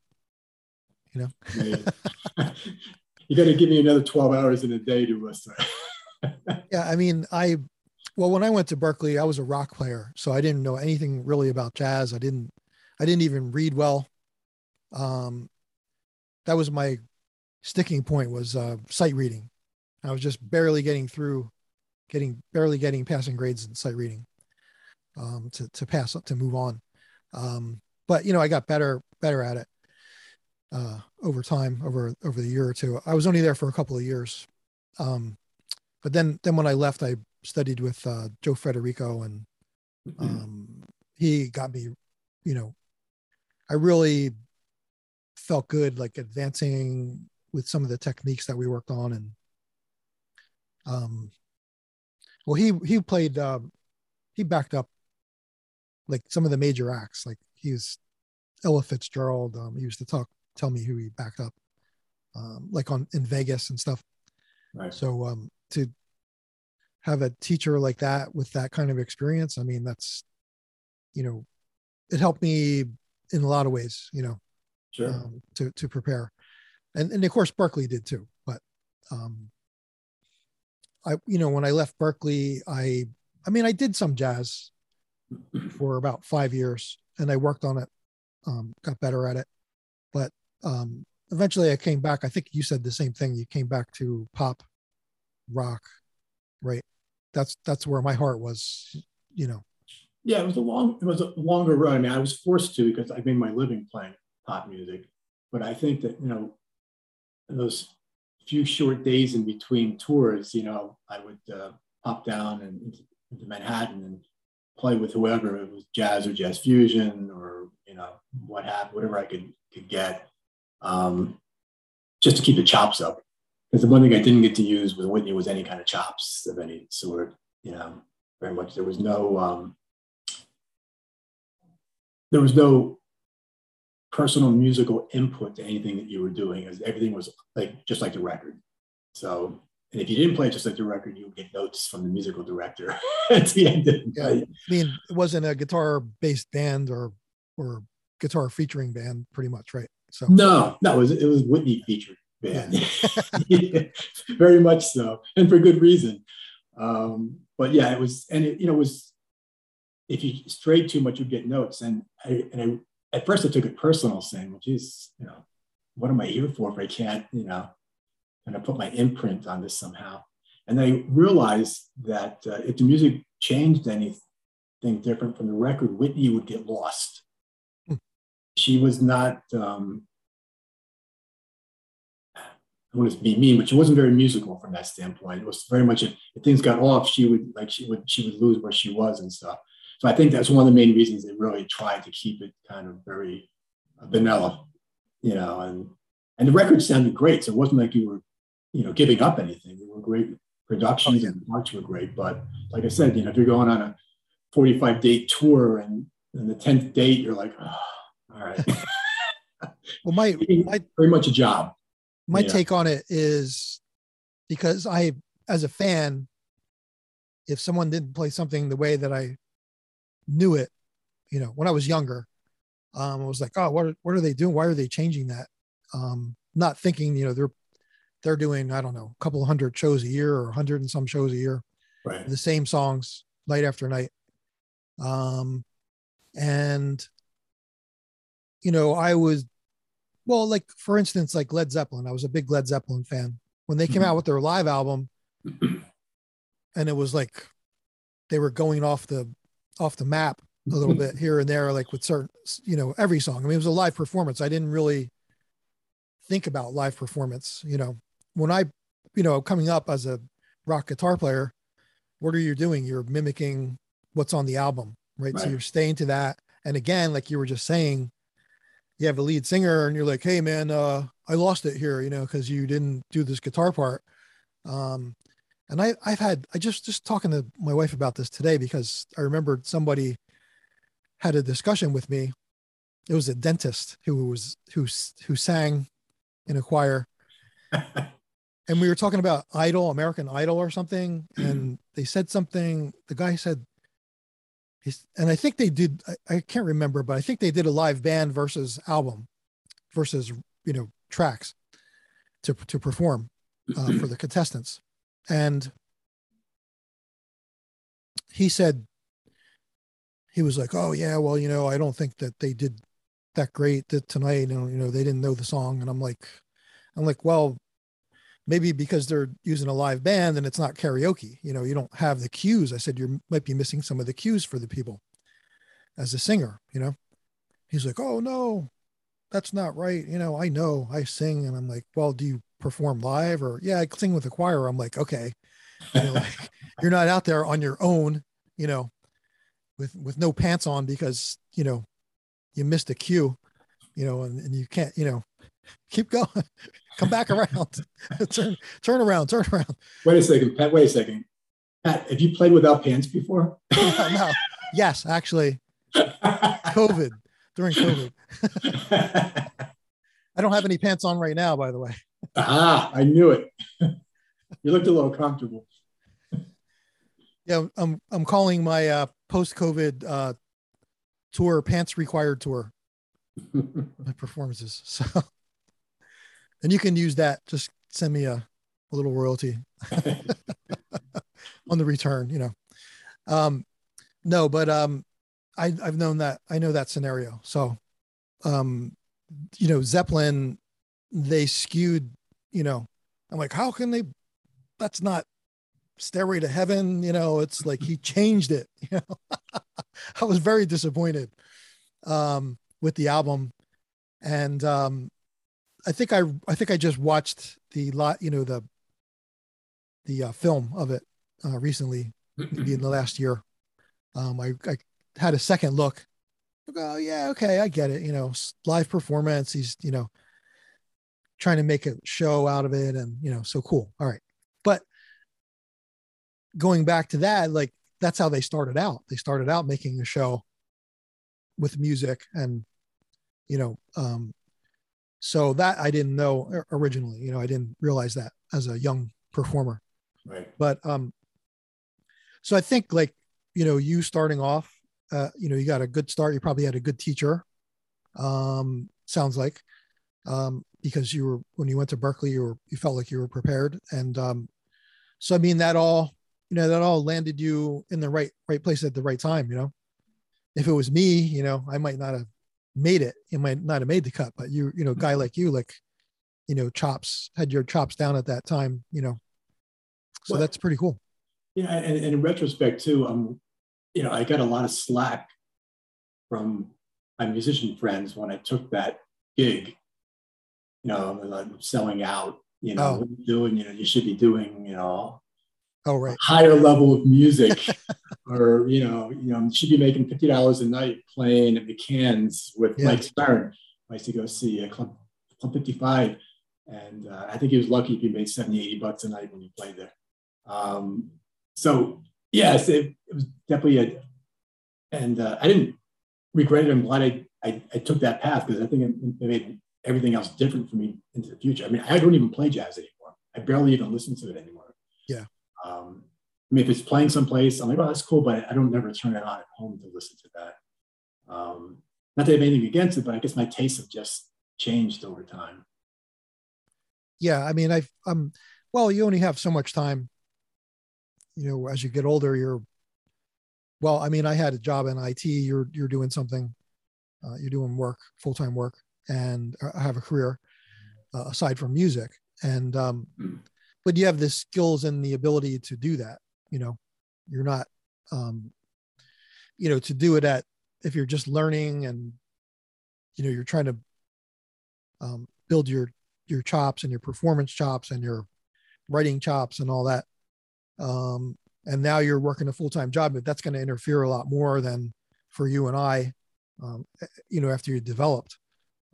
You know. [laughs]
you got to give me another twelve hours in a day to listen. [laughs]
yeah, I mean, I well, when I went to Berklee, I was a rock player, so I didn't know anything really about jazz. I didn't, I didn't even read well. Um, that was my sticking point was uh, sight reading. I was just barely getting through, getting barely getting passing grades in sight reading um, to to pass to move on. Um, but you know, I got better better at it uh, over time, over over the year or two. I was only there for a couple of years. Um, but then then when I left, I studied with uh, Joe Federico, and mm-hmm. um, he got me, you know, I really felt good, like advancing with some of the techniques that we worked on, and um, well, he he played, um, he backed up like some of the major acts, like he was Ella Fitzgerald. Um, he used to talk, tell me who he backed up, um, like on in Vegas and stuff. Right. So um, to have a teacher like that with that kind of experience, I mean, that's, you know, it helped me in a lot of ways, you know,
sure. um,
to, to prepare. And, and of course, Berklee did too. But, um, I, you know, when I left Berklee I, I mean, I did some jazz [clears throat] for about five years and I worked on it, um, got better at it. But, um, eventually I came back. I think you said the same thing. You came back to pop rock, right? That's that's where my heart was, you know.
Yeah, it was a long, it was a longer run. I mean, I was forced to because I made my living playing pop music. But I think that you know, those few short days in between tours, you know, I would uh, pop down and into Manhattan and play with whoever it was jazz or jazz fusion or you know what have whatever I could could get um, just to keep the chops up because the one thing I didn't get to use with Whitney was any kind of chops of any sort. You know, very much there was no um, there was no personal musical input to anything that you were doing. As everything was like just like the record. So, and if you didn't play just like the record, you would get notes from the musical director [laughs] at the end. Of
Yeah, I mean, it wasn't a guitar-based band or or guitar featuring band, pretty much, right? So
No, no, it was it was Whitney featured band. Yeah, [laughs] very much so, and for good reason. Um, but yeah, it was, and it you know it was if you strayed too much, you'd get notes. And I and I at first I took it personal, saying, "Well, geez, you know, what am I here for if I can't, you know, kind of put my imprint on this somehow?" And I realized that uh, if the music changed anything different from the record, Whitney would get lost.
Hmm.
She was not. Um, I want to be mean, but she wasn't very musical from that standpoint. It was very much if, things got off, she would like she would she would lose where she was and stuff. So I think that's one of the main reasons they really tried to keep it kind of very vanilla, you know, and and the record sounded great. So it wasn't like you were, you know, giving up anything. They were great productions and the parts were great. But like I said, you know, if you're going on a 45 date tour and and the 10th date, you're like, oh, all right, [laughs]
well, my my [laughs]
very much a job.
My
Yeah.
take on it is because I, as a fan, if someone didn't play something the way that I knew it, you know, when I was younger, um, I was like, oh, what are, what are they doing? Why are they changing that? Um, not thinking, you know, they're they're doing I don't know, a couple hundred shows a year or a hundred and some shows a year,
Right.
the same songs night after night. Um, and you know, I was well, like for instance, like Led Zeppelin. I was a big Led Zeppelin fan when they came
Mhm.
out with their live album, [clears throat] and it was like they were going off the off the map a little bit here and there, like with certain, you know, every song. I mean, it was a live performance. I didn't really think about live performance. You know, when I, you know, coming up as a rock guitar player, what are you doing? You're mimicking what's on the album, right? So you're staying to that. And again, like you were just saying, you have a lead singer and you're like, hey man, uh, I lost it here, you know, because you didn't do this guitar part. Um, and I, I've had, I just, just talking to my wife about this today because I remembered somebody had a discussion with me. It was a dentist who was, who, who sang in a choir [laughs] and we were talking about Idol, American Idol or something, and [clears throat] they said something. The guy said, he's, and I think they did. I, I can't remember, but I think they did a live band versus album, versus you know tracks to to perform uh, for the contestants, and he said he was like, "Oh yeah, well you know I don't think that they did that great that tonight. and you know they didn't know the song," and I'm like, I'm like, well maybe because they're using a live band and it's not karaoke. You know you don't have the cues. I said you might be missing some of the cues for the people as a singer you know? He's like oh no that's not right. You know i know. I sing. And i'm like well do you perform live or yeah i sing with a choir. I'm like okay. You know, like, [laughs] you're not out there on your own you know with with no pants on because you know you missed a cue you know and, and you can't you know keep going [laughs] come back around [laughs] turn turn around turn around
Wait a second, Pat. Wait a second, Pat. Have you played without pants before? [laughs]
no yes actually covid during covid i don't have any pants on right now by the way
ah, I knew it. you looked a little comfortable.
yeah i'm i'm calling my uh post covid uh tour pants required tour my performances so and you can use that just send me a, a little royalty [laughs] on the return, you know. Um, no, but um, I, I've known that I know that scenario. So, um, you know, Zeppelin, they skewed, you know, I'm like, how can they? That's not Stairway to Heaven. You know, it's like he [laughs] changed it. You know, [laughs] I was very disappointed um, with the album, and um, I think I I think I just watched the lot, you know, the the uh, film of it uh, recently, maybe in the [clears throat] last year. Um, I, I had a second look. Go, oh yeah, okay, I get it. You know, live performance. He's, you know, trying to make a show out of it and you know so cool all right but going back to that like that's how they started out they started out making a show with music and you know um so that i didn't know originally you know i didn't realize that as a young performer.
Right.
But um so i think like you know you starting off uh you know you got a good start. You probably had a good teacher um sounds like um because you were when you went to Berklee, you were you felt like you were prepared. And um so i mean that all you know that all landed you in the right right place at the right time you know? If it was me you know i might not have made it. It might not have made the cut but you you know guy like you like you know chops had your chops down at that time you know. So well, that's pretty cool.
yeah and, and in retrospect too um you know i got a lot of slack from my musician friends when i took that gig. You know like selling out you know oh. what you doing you know you should be doing you know
oh right.
higher level of music [laughs] or you know you know she'd be making $50 a night playing at mccann's with yeah. mike stern. I used to go see a club, club 55 and uh, i think he was lucky if he made 70 80 bucks a night when he played there. Um, so yes it, it, was definitely a and uh, i didn't regret it. I'm glad i, I, I took that path because i think it, it made everything else different for me into the future. I mean i don't even play jazz anymore. I barely even listen to it anymore.
Yeah.
Um, I mean, if it's playing someplace, I'm like, oh, that's cool, but I don't never turn it on at home to listen to that. Um, not that I have anything against it, but I guess my tastes have just changed over time.
Yeah, I mean, I've um, well, you only have so much time. You know, as you get older, you're. Well, I mean, I had a job in IT. You're you're doing something. Uh, you're doing work, full time work, and I have a career uh, aside from music. And um, mm but you have the skills and the ability to do that you know you're not um you know to do it at if you're just learning and you know you're trying to um, build your your chops and your performance chops and your writing chops and all that um and now you're working a full-time job but that's going to interfere a lot more than for you and i um, you know after you developed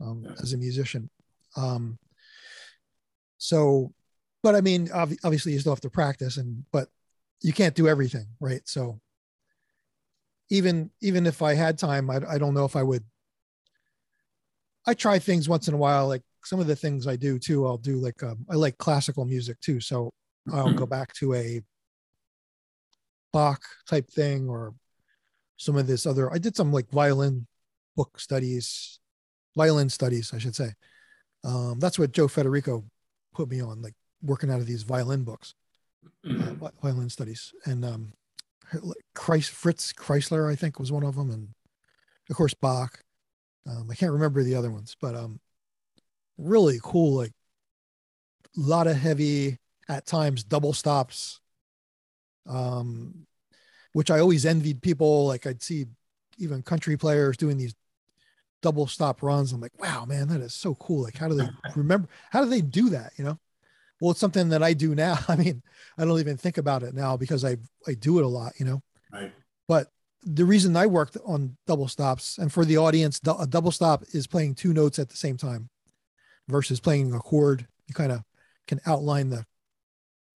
um, yeah. as a musician um so but I mean, ob- obviously you still have to practice and, but you can't do everything. Right. So even, even if I had time, I, I don't know if I would, I try things once in a while. Like some of the things I do too, I'll do like, um, I like classical music too. So I'll go back to a Bach type thing or some of this other, I did some like violin book studies, violin studies, I should say. Um, that's what Joe Federico put me on, like working out of these violin books, uh, violin studies, and um, Christ, Fritz Kreisler, I think, was one of them, and of course Bach. Um, I can't remember the other ones, but um, really cool. Like a lot of heavy, at times double stops, um, which I always envied people. Like I'd see even country players doing these double stop runs. I'm like, wow, man, that is so cool. Like, how do they [laughs] remember? How do they do that? You know? Well it's something that i do now. [laughs] I mean i don't even think about it now because i i do it a lot you know?
Right.
But the reason i worked on double stops and for the audience a double stop is playing two notes at the same time versus playing a chord. You kind of can outline the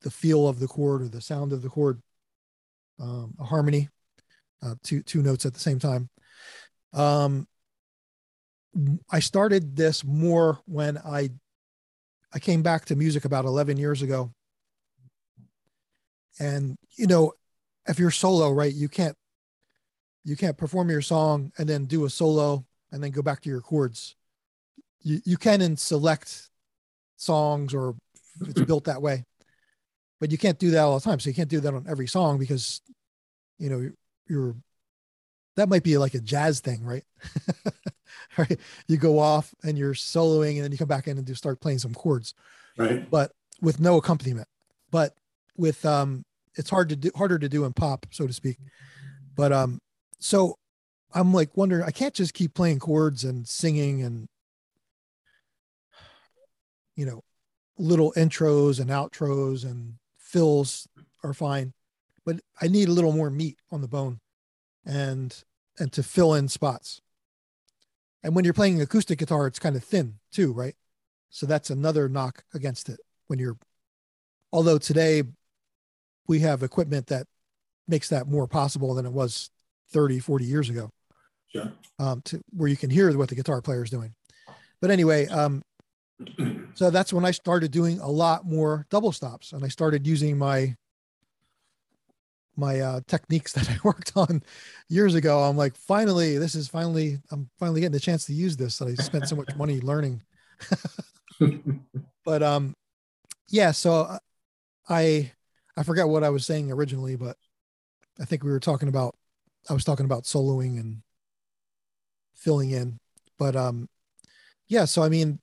the feel of the chord or the sound of the chord um, a harmony uh, two two notes at the same time. Um, i started this more when i I came back to music about 11 years ago. And, you know, if you're solo, right, you can't, you can't perform your song and then do a solo and then go back to your chords. You, you can in select songs or it's built that way, but you can't do that all the time. So you can't do that on every song because, you know, you're, that might be like a jazz thing, right? [laughs] right? You go off and you're soloing, and then you come back in and do start playing some chords,
right?
But with no accompaniment. But with um, it's hard to do, harder to do in pop, so to speak. But um, so I'm like wondering, I can't just keep playing chords and singing and you know, little intros and outros and fills are fine, but I need a little more meat on the bone and and to fill in spots. And when you're playing acoustic guitar, it's kind of thin too, right? So that's another knock against it when you're, although today we have equipment that makes that more possible than it was 30, 40 years ago.
Sure.
Um, to where you can hear what the guitar player is doing. But anyway, um, [clears throat] so that's when I started doing a lot more double stops and I started using my my uh, techniques [laughs] that I worked on years ago. I'm like, finally, this is finally, I'm finally getting the chance to use this that I spent so much money [laughs] learning. [laughs] but um, yeah. So uh, I I forgot what I was saying originally, but I think we were talking about I was talking about soloing and filling in. But um, yeah. So I mean,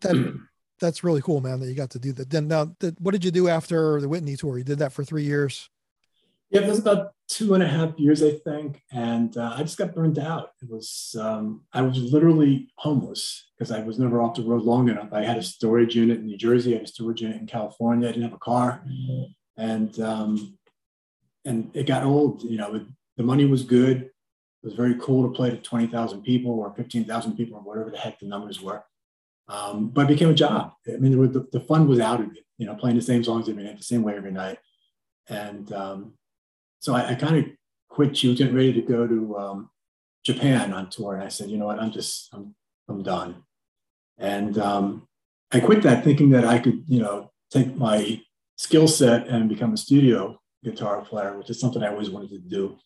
that [clears throat] that's really cool, man. That you got to do that. Then now, what did you do after the Whitney tour? You did that for three years.
Yeah, it was about two and a half years, I think, and uh, I just got burned out. It was um, I was literally homeless because I was never off the road long enough. I had a storage unit in New Jersey, I had a storage unit in California. I didn't have a car, and um, and it got old. You know, the money was good. It was very cool to play to twenty thousand people or fifteen thousand people or whatever the heck the numbers were. Um, but it became a job. I mean, the, the fun was out of it. You know, playing the same songs every night, the same way every night, and um, so I, I kind of quit. She was getting ready to go to um, Japan on tour, and I said, you know what, I'm just, I'm, I'm done. And um, I quit that thinking that I could, you know, take my skill set and become a studio guitar player, which is something I always wanted to do.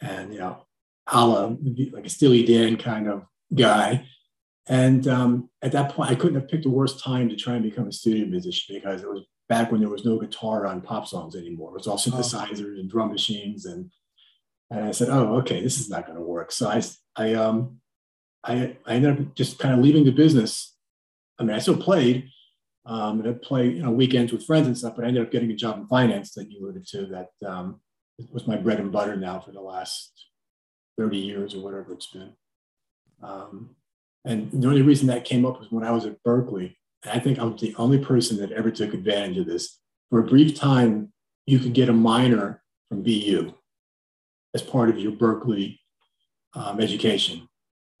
And, you know, a la like a Steely Dan kind of guy. And um, at that point, I couldn't have picked a worse time to try and become a studio musician because it was back when there was no guitar on pop songs anymore. It was all oh. synthesizers oh. and drum machines. And, and I said, oh, okay, this is not going to work. So I, I, um, I, I ended up just kind of leaving the business. I mean, I still played, um, and I'd play you know, weekends with friends and stuff, but I ended up getting a job in finance that you alluded to that um, was my bread and butter now for the last 30 years or whatever it's been. Um, and the only reason that came up was when I was at Berklee, I think I'm the only person that ever took advantage of this. For a brief time, you could get a minor from BU as part of your Berklee um, education.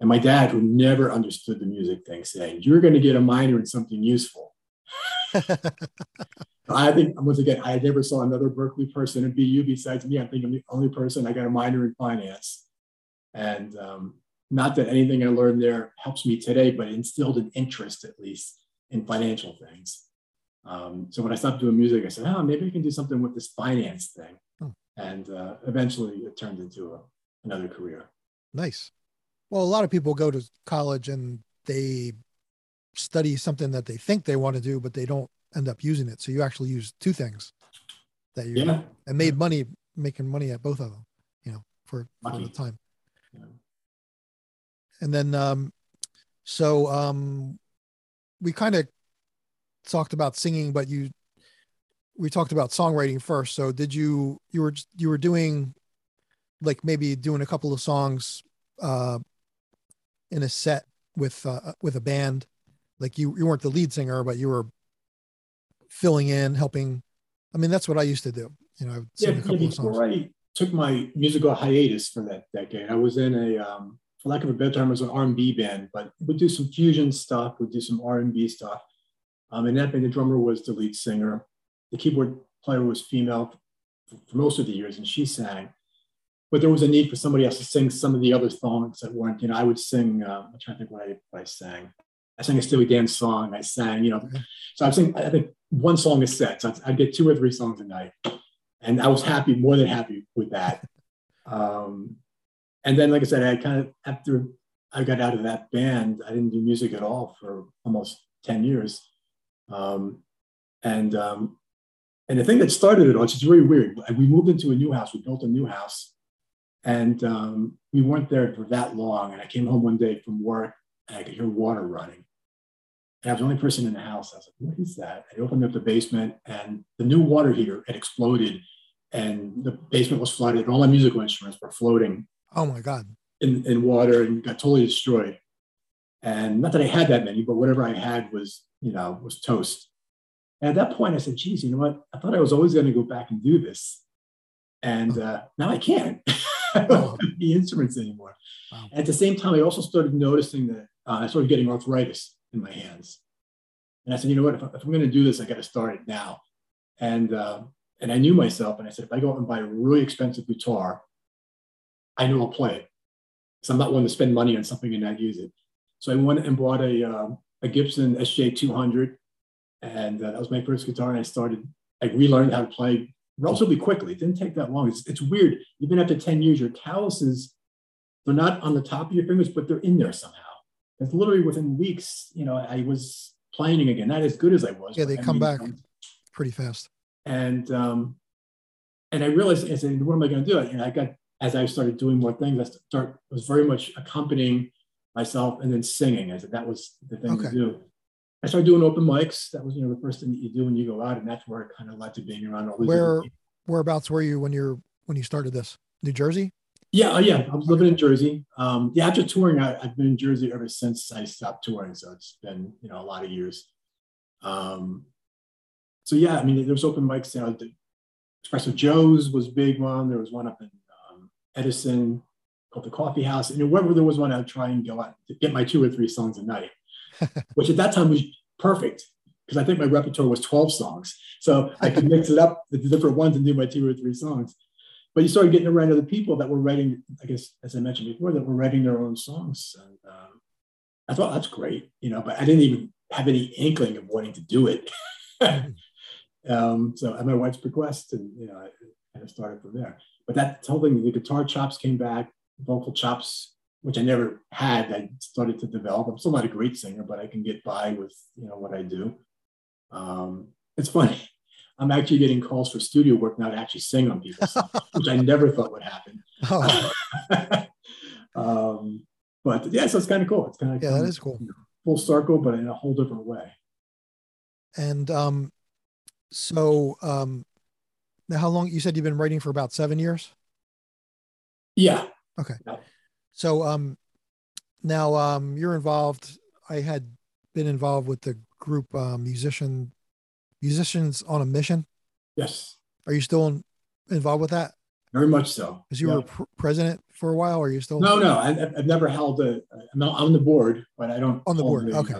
And my dad, who never understood the music thing, said, You're going to get a minor in something useful. [laughs] I think, once again, I never saw another Berklee person in BU besides me. I think I'm the only person I got a minor in finance. And um, not that anything I learned there helps me today, but instilled an interest at least in financial things. Um, so when I stopped doing music, I said, oh, maybe I can do something with this finance thing. Hmm. And uh, eventually it turned into a, another career.
Nice. Well, a lot of people go to college and they study something that they think they want to do, but they don't end up using it. So you actually use two things that you yeah. and made money making money at both of them, you know, for, for the time. Yeah. And then, um, so, um, we kind of talked about singing, but you we talked about songwriting first. So did you you were you were doing like maybe doing a couple of songs uh in a set with uh with a band? Like you you weren't the lead singer but you were filling in helping. I mean that's what i used to do you know i would
sing yeah, a couple yeah, of songs. i took my musical hiatus for that decade i was in a um for lack of a better term, it was an R&B band, but we'd do some fusion stuff, we'd do some R&B stuff. Um, and that band, the drummer was the lead singer. The keyboard player was female for, for most of the years, and she sang. But there was a need for somebody else to sing some of the other songs that weren't, you know, I would sing, uh, I'm trying to think what I, what I sang. I sang a Steely Dan song. I sang, you know, so I saying, I think one song a set. So I'd get two or three songs a night. And I was happy, more than happy with that. Um, and then, like I said, I kind of after I got out of that band, I didn't do music at all for almost ten years. Um, and um, and the thing that started it all, it's very weird. We moved into a new house. We built a new house, and um, we weren't there for that long. And I came home one day from work, and I could hear water running. And I was the only person in the house. I was like, "What is that?" I opened up the basement, and the new water heater had exploded, and the basement was flooded. All my musical instruments were floating
Oh my God.
In, in water and got totally destroyed. And not that I had that many, but whatever I had was, you know, was toast. And at that point, I said, geez, you know what? I thought I was always going to go back and do this. And uh, now I can't. [laughs] I don't oh. have the instruments anymore. Wow. At the same time, I also started noticing that uh, I started getting arthritis in my hands. And I said, you know what, if, if I'm going to do this, I got to start it now. And, uh, and I knew myself. And I said, if I go out and buy a really expensive guitar, I know I'll play it. So I'm not one to spend money on something and not use it. So I went and bought a, uh, a Gibson SJ200. And uh, that was my first guitar. And I started, I relearned how to play relatively quickly. It didn't take that long. It's, it's weird. Even after 10 years, your calluses, they're not on the top of your fingers, but they're in there somehow. It's literally within weeks, you know, I was playing again, not as good as I was.
Yeah, they come back pretty fast.
And um, and I realized, I said, what am I going to do? And I got, as I started doing more things, I start was very much accompanying myself and then singing. I said that was the thing okay. to do. I started doing open mics. That was, you know, the first thing that you do when you go out, and that's where it kind of led to being around all these.
Where, whereabouts were you when you're when you started this? New Jersey?
Yeah, uh, yeah. I was living in Jersey. Um, yeah, after touring, I, have been in Jersey ever since I stopped touring. So it's been, you know, a lot of years. Um, so yeah, I mean, there was open mics. You know, Espresso Joe's was big one. There was one up in Edison called the Coffee House. And wherever there was one, I'd try and go out to get my two or three songs a night, [laughs] which at that time was perfect because I think my repertoire was 12 songs. So I could mix it up [laughs] with the different ones and do my two or three songs. But you started getting around other people that were writing, I guess, as I mentioned before, that were writing their own songs. And um, I thought that's great, you know, but I didn't even have any inkling of wanting to do it. [laughs] um, so at my wife's request, and, you know, I kind of started from there. But that whole thing, the guitar chops came back, vocal chops which I never had. I started to develop. I'm still not a great singer, but I can get by with you know what I do. Um, it's funny. [laughs] I'm actually getting calls for studio work now to actually sing on people's songs, [laughs] which I never thought would happen. Oh. [laughs] um, but yeah, so it's kind of cool. It's kind of
yeah, that is cool.
Full circle, but in a whole different way.
And um, so um, now, how long? You said you've been writing for about seven years.
Yeah.
Okay. Yeah. So um, now um, you're involved. I had been involved with the group uh, musician musicians on a mission.
Yes.
Are you still in, involved with that?
Very much so.
Because you yeah. were pr- president for a while. Or are you still?
No, no. I, have never held a. I'm on the board, but I don't.
On the board. A,
okay.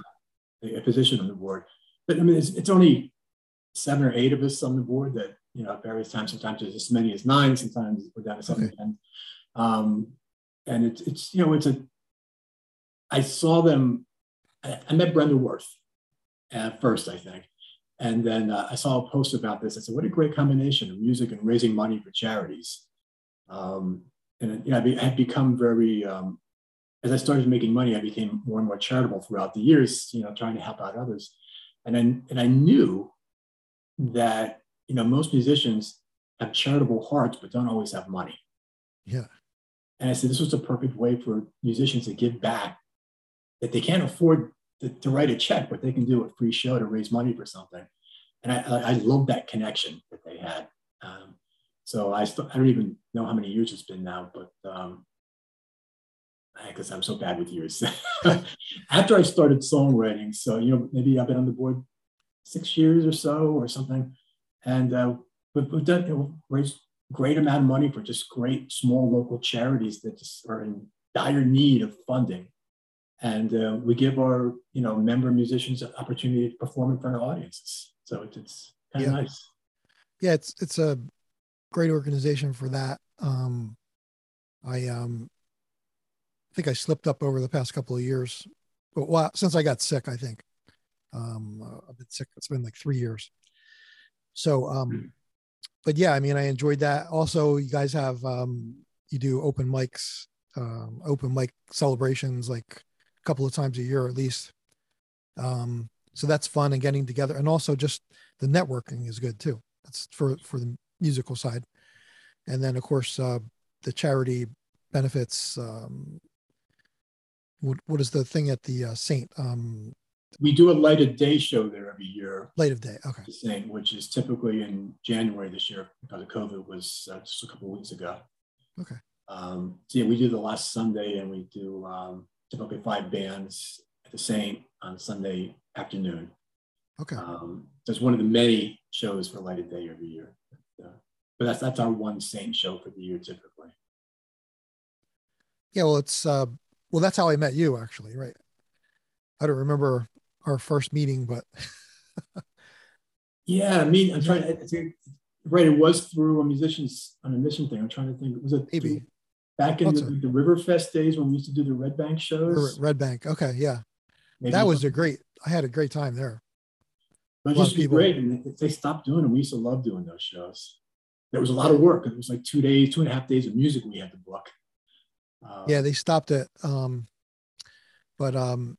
A, a, position on the board, but I mean, it's, it's only seven or eight of us on the board that you know at various times. Sometimes there's as many as nine. Sometimes we're down to seven. Okay. Um, and it's it's you know it's a. I saw them. I, I met Brenda Worth at first, I think, and then uh, I saw a post about this. I said, "What a great combination of music and raising money for charities." Um, and you know, I had become very. Um, as I started making money, I became more and more charitable throughout the years. You know, trying to help out others, and then and I knew that you know most musicians have charitable hearts, but don't always have money.
Yeah.
And I said, this was a perfect way for musicians to give back that they can't afford to, to write a check, but they can do a free show to raise money for something. And I, I, I love that connection that they had. Um, so I, st- I don't even know how many years it's been now, but um, because I'm so bad with years. [laughs] After I started songwriting, so you know maybe I've been on the board six years or so or something, and uh, we've, we've done you know, raised great amount of money for just great small local charities that just are in dire need of funding. And uh, we give our you know member musicians an opportunity to perform in front of audiences. So it's, it's kind of yeah. nice.
Yeah, it's it's a great organization for that. Um, I um, I think I slipped up over the past couple of years, but well, since I got sick, I think um, uh, I've been sick. It's been like three years. So um, mm but yeah, I mean, I enjoyed that. Also, you guys have um, you do open mics, um, open mic celebrations like a couple of times a year at least. Um, so that's fun and getting together, and also just the networking is good too. That's for for the musical side, and then of course uh, the charity benefits. Um, what what is the thing at the uh, Saint? Um,
we do a light of day show there every year.
Light of day, okay.
Same, which is typically in January this year because of COVID was uh, just a couple of weeks ago.
Okay.
Um, so yeah, we do the last Sunday and we do um, typically five bands at the Saint on Sunday afternoon.
Okay.
Um, that's one of the many shows for Light of Day every year. But, uh, but that's that's our one Saint show for the year typically.
Yeah, well, it's uh, well, that's how I met you actually, right? I don't remember our first meeting, but [laughs]
yeah, I mean, I'm trying. To I think, right, it was through a musicians on a mission thing. I'm trying to think. Was it
maybe
back in the, the, Riverfest days when we used to do the Red Bank shows?
Red Bank. Okay, yeah, maybe that was a great. I had a great time there.
But it just be great, and they stopped doing them, we used to love doing those shows. There was a lot of work. It was like two days, two and a half days of music we had to book.
Um, yeah, they stopped it. Um, but um,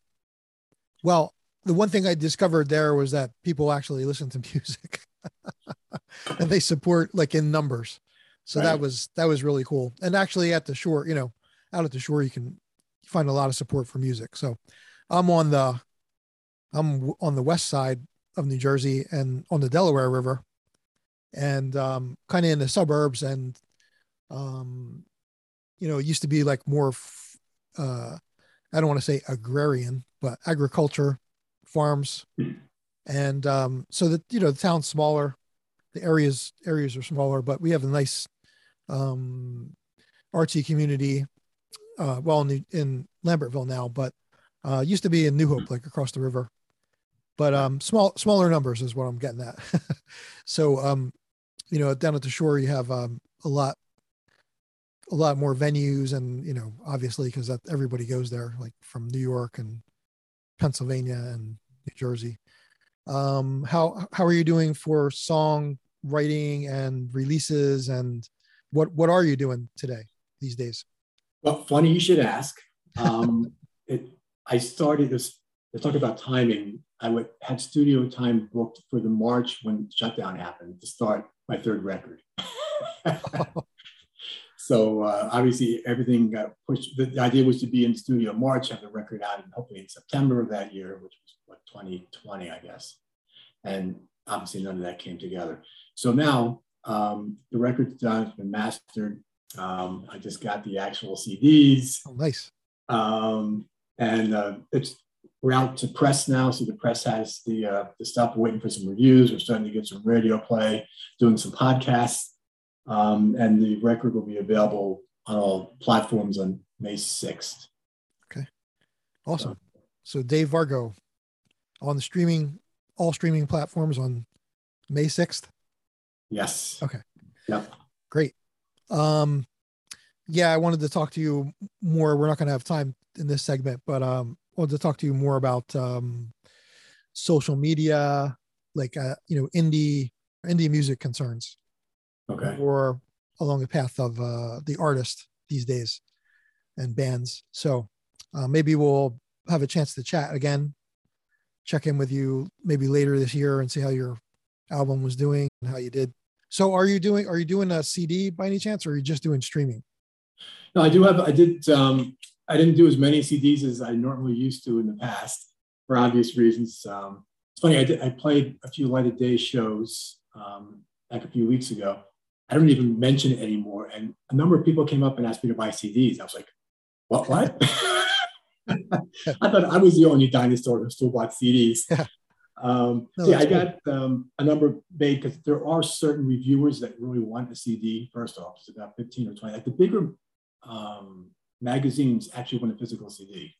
well, the one thing I discovered there was that people actually listen to [laughs] music and they support like in numbers. So right. that was that was really cool. And actually at the shore, you know, out at the shore you can find a lot of support for music. So I'm on the I'm on the west side of New Jersey and on the Delaware River and um, kind of in the suburbs and um, you know, it used to be like more uh, I don't want to say agrarian, but agriculture, farms, and um, so that you know the town's smaller, the areas areas are smaller, but we have a nice um, artsy community. Uh, well, in, the, in Lambertville now, but uh, used to be in New Hope, like across the river. But um, small smaller numbers is what I'm getting at. [laughs] so um, you know, down at the shore, you have um, a lot a lot more venues and you know obviously because everybody goes there like from new york and pennsylvania and new jersey. Um how how are you doing for song writing and releases? And what what are you doing today these days?
Well funny you should ask. Um [laughs] it i started this to talk about timing i would had studio time booked for the march when shutdown happened to start my third record [laughs] So uh, obviously everything got pushed. The idea was to be in studio in March, have the record out, and hopefully in September of that year, which was what 2020, I guess. And obviously none of that came together. So now um, the record's done, it's been mastered. Um, I just got the actual CDs.
Oh, nice.
Um, and uh, it's we're out to press now. So the press has the uh, the stuff. We're waiting for some reviews. We're starting to get some radio play, doing some podcasts. Um, and the record will be available on all platforms on May 6th.
Okay. Awesome. So, so Dave Vargo on the streaming, all streaming platforms on May 6th?
Yes.
Okay.
Yep.
Great. Um, yeah, I wanted to talk to you more. We're not going to have time in this segment, but um, I wanted to talk to you more about um, social media, like uh, you know, indie indie music concerns
okay.
or along the path of uh, the artist these days and bands. So uh, maybe we'll have a chance to chat again, check in with you maybe later this year and see how your album was doing and how you did. So are you doing are you doing a CD by any chance or are you just doing streaming?
No, I do have I did um I didn't do as many CDs as I normally used to in the past for obvious reasons. Um, it's funny, I did I played a few light of day shows um, like a few weeks ago I don't even mention it anymore. And a number of people came up and asked me to buy CDs. I was like, what? What? [laughs] I thought I was the only dinosaur who still bought CDs. Yeah, um, no, yeah I got um, a number made because there are certain reviewers that really want a CD. First off, it's about 15 or 20. Like the bigger um, magazines actually want a physical CD,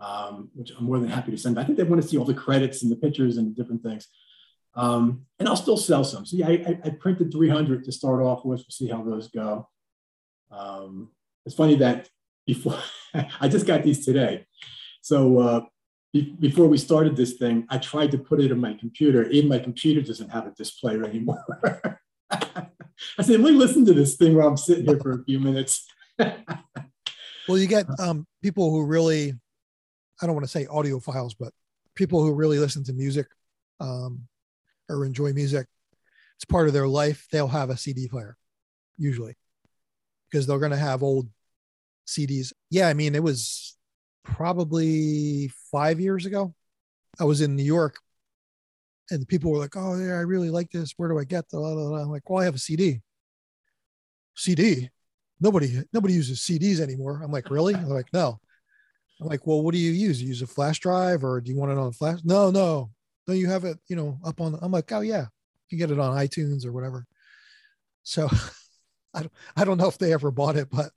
um, which I'm more than happy to send. But I think they want to see all the credits and the pictures and different things. Um, and I'll still sell some. So yeah, I, I, printed 300 to start off with. We'll see how those go. Um, it's funny that before [laughs] I just got these today. So uh, be, before we started this thing, I tried to put it in my computer. Even my computer doesn't have a display anymore. [laughs] I said, let me listen to this thing while I'm sitting here for a few minutes. [laughs]
well, you get um, people who really, I don't want to say audiophiles, but people who really listen to music. Um, or enjoy music, it's part of their life. They'll have a CD player, usually, because they're going to have old CDs. Yeah, I mean, it was probably five years ago. I was in New York and people were like, "Oh yeah, I really like this. Where do I get the?" I'm like, "Well, I have a CD." CD. Nobody nobody uses CDs anymore. I'm like, "Really?" They're like, "No." I'm like, "Well, what do you use? You use a flash drive, or do you want it on flash?" No, no no, you have it, you know, up on, I'm like, oh yeah, you can get it on iTunes or whatever. So [laughs] I don't, I don't know if they ever bought it, but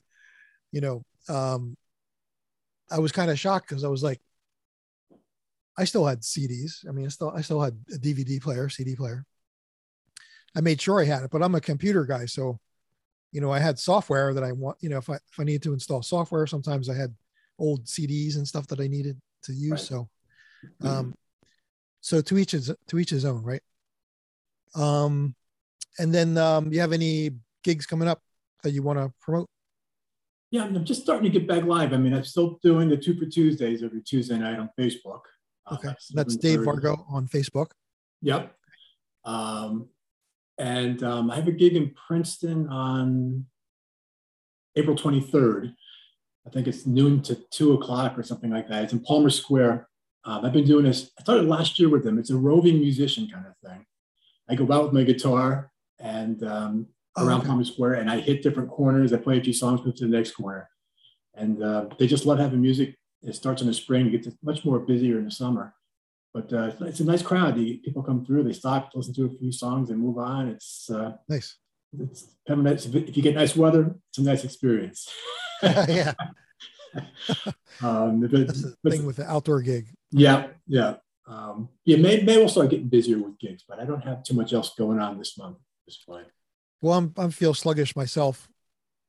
you know, um, I was kind of shocked because I was like, I still had CDs. I mean, I still I still had a DVD player, CD player. I made sure I had it, but I'm a computer guy, so you know, I had software that I want. You know, if I if I needed to install software, sometimes I had old CDs and stuff that I needed to use. Right. So, mm-hmm. um, so to each his to each his own, right? Um, and then um, you have any gigs coming up that you want to promote?
Yeah, I'm just starting to get back live. I mean, I'm still doing the two for Tuesdays every Tuesday night on Facebook.
Okay, um, that's Dave Vargo on Facebook.
Yep. Um, and um, I have a gig in Princeton on April 23rd. I think it's noon to two o'clock or something like that. It's in Palmer Square. Um, I've been doing this. I started last year with them. It's a roving musician kind of thing. I go out with my guitar and um, oh, around okay. Palmer Square, and I hit different corners. I play a few songs, move to the next corner, and uh, they just love having music. It starts in the spring, it gets much more busier in the summer. But uh, it's a nice crowd. The people come through, they stop, listen to a few songs, and move on. It's uh,
nice.
It's kind of nice. If you get nice weather, it's a nice experience. [laughs]
yeah. Um, but, That's the thing with the outdoor gig.
Yeah, yeah, um, yeah. May May will start getting busier with gigs, but I don't have too much else going on this month. This point.
Well, I'm I feel sluggish myself.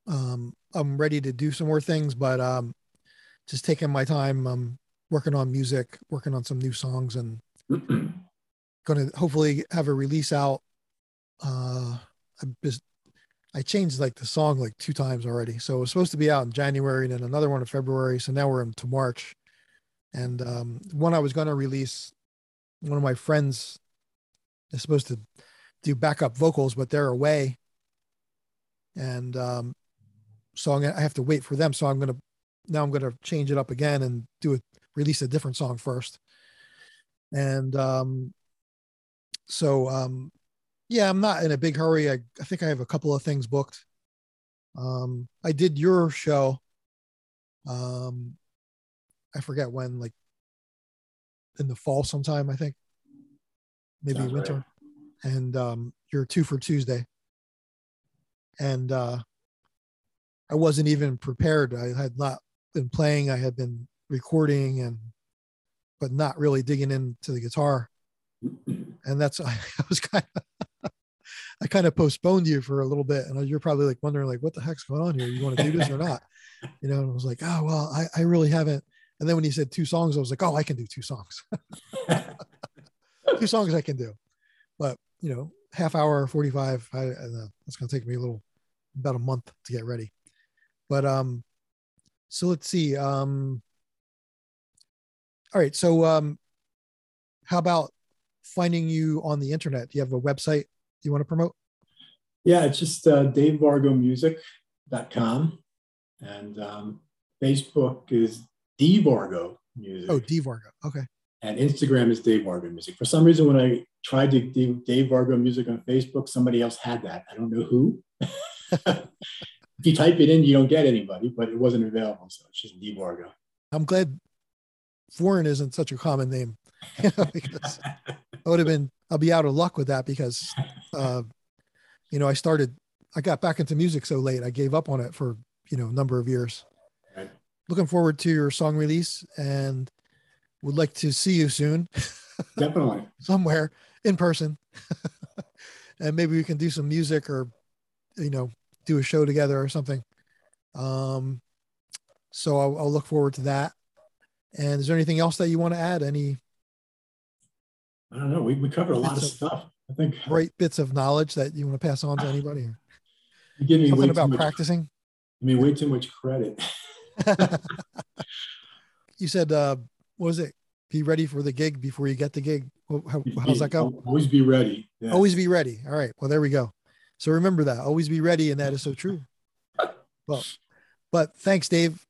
Um, I'm ready to do some more things, but um, just taking my time. Um, working on music, working on some new songs, and [clears throat] going to hopefully have a release out. Uh, I just I changed like the song like two times already, so it was supposed to be out in January and then another one in February. So now we're into March, and um, one I was going to release. One of my friends is supposed to do backup vocals, but they're away, and um, so I'm gonna, I have to wait for them. So I'm gonna now I'm gonna change it up again and do it release a different song first. And um, so, um, yeah, I'm not in a big hurry. I, I think I have a couple of things booked. Um, I did your show. Um, I forget when, like in the fall sometime, I think, maybe Sounds winter. Right. And um, you're two for Tuesday. And uh, I wasn't even prepared. I had not been playing. I had been recording and but not really digging into the guitar and that's i, [laughs] I was kind of i kind of postponed you for a little bit and you're probably like wondering like what the heck's going on here? You want to do this or not? [laughs] You know and i was like oh well i, I really haven't. And then when you said two songs i was like oh i can do two songs. [laughs] Two songs i can do. But you know half hour 45 i, I know it's going to take me a little about a month to get ready. But um so let's see um all right. So, um, how about finding you on the internet? Do you have a website you want to promote?
Yeah, it's just uh, davevargomusic.com. And um, Facebook is dvargo music.
Oh, dvargo. Okay.
And Instagram is Dave Vargo Music. For some reason, when I tried to do Dave Vargo Music on Facebook, somebody else had that. I don't know who. [laughs] if you type it in, you don't get anybody, but it wasn't available. So it's just D Vargo.
I'm glad Foran isn't such a common name. [laughs] You know, because I would have been, I'll be out of luck with that because, uh, you know, I started, I got back into music so late. I gave up on it for, you know, a number of years. Right. Looking forward to your song release and would like to see you soon.
Definitely. [laughs]
Somewhere in person. [laughs] and maybe we can do some music or, you know, do a show together or something. Um, so I'll, I'll look forward to that. And is there anything else that you want to add? Any?
I don't know. We, we covered a lot of stuff. I think
great bits of knowledge that you want to pass on to anybody. [sighs] You give me something about much, practicing.
I mean, way too much credit. [laughs] [laughs]
you said, uh, what was it? Be ready for the gig before you get the gig. How, how's that go?
Always be ready.
Yeah. Always be ready. All right. Well, there we go. So remember that. Always be ready, and that is so true. [laughs] Well, but thanks, Dave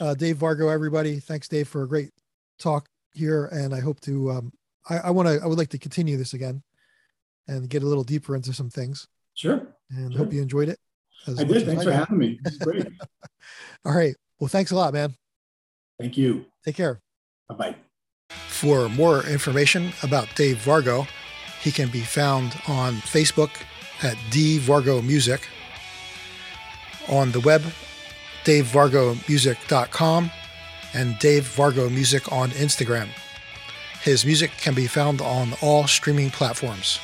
uh, Dave Vargo, everybody. Thanks, Dave, for a great talk here. And I hope to, um, I, I want to, I would like to continue this again and get a little deeper into some things.
Sure.
And
sure.
hope you enjoyed it.
I did. Thanks I for having me. It's great. [laughs]
All right. Well, thanks a lot, man.
Thank you.
Take care.
Bye bye.
For more information about Dave Vargo, he can be found on Facebook at D Vargo Music, on the web davevargomusic.com and Dave Vargo Music on Instagram. His music can be found on all streaming platforms.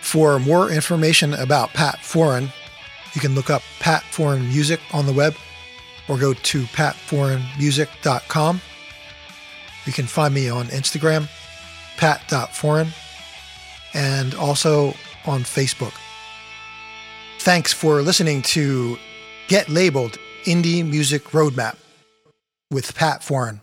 For more information about Pat Foran, you can look up Pat Foran Music on the web or go to patforanmusic.com. You can find me on Instagram, pat.foran, and also on Facebook. Thanks for listening to Get Labeled Indie Music Roadmap with Pat Foran.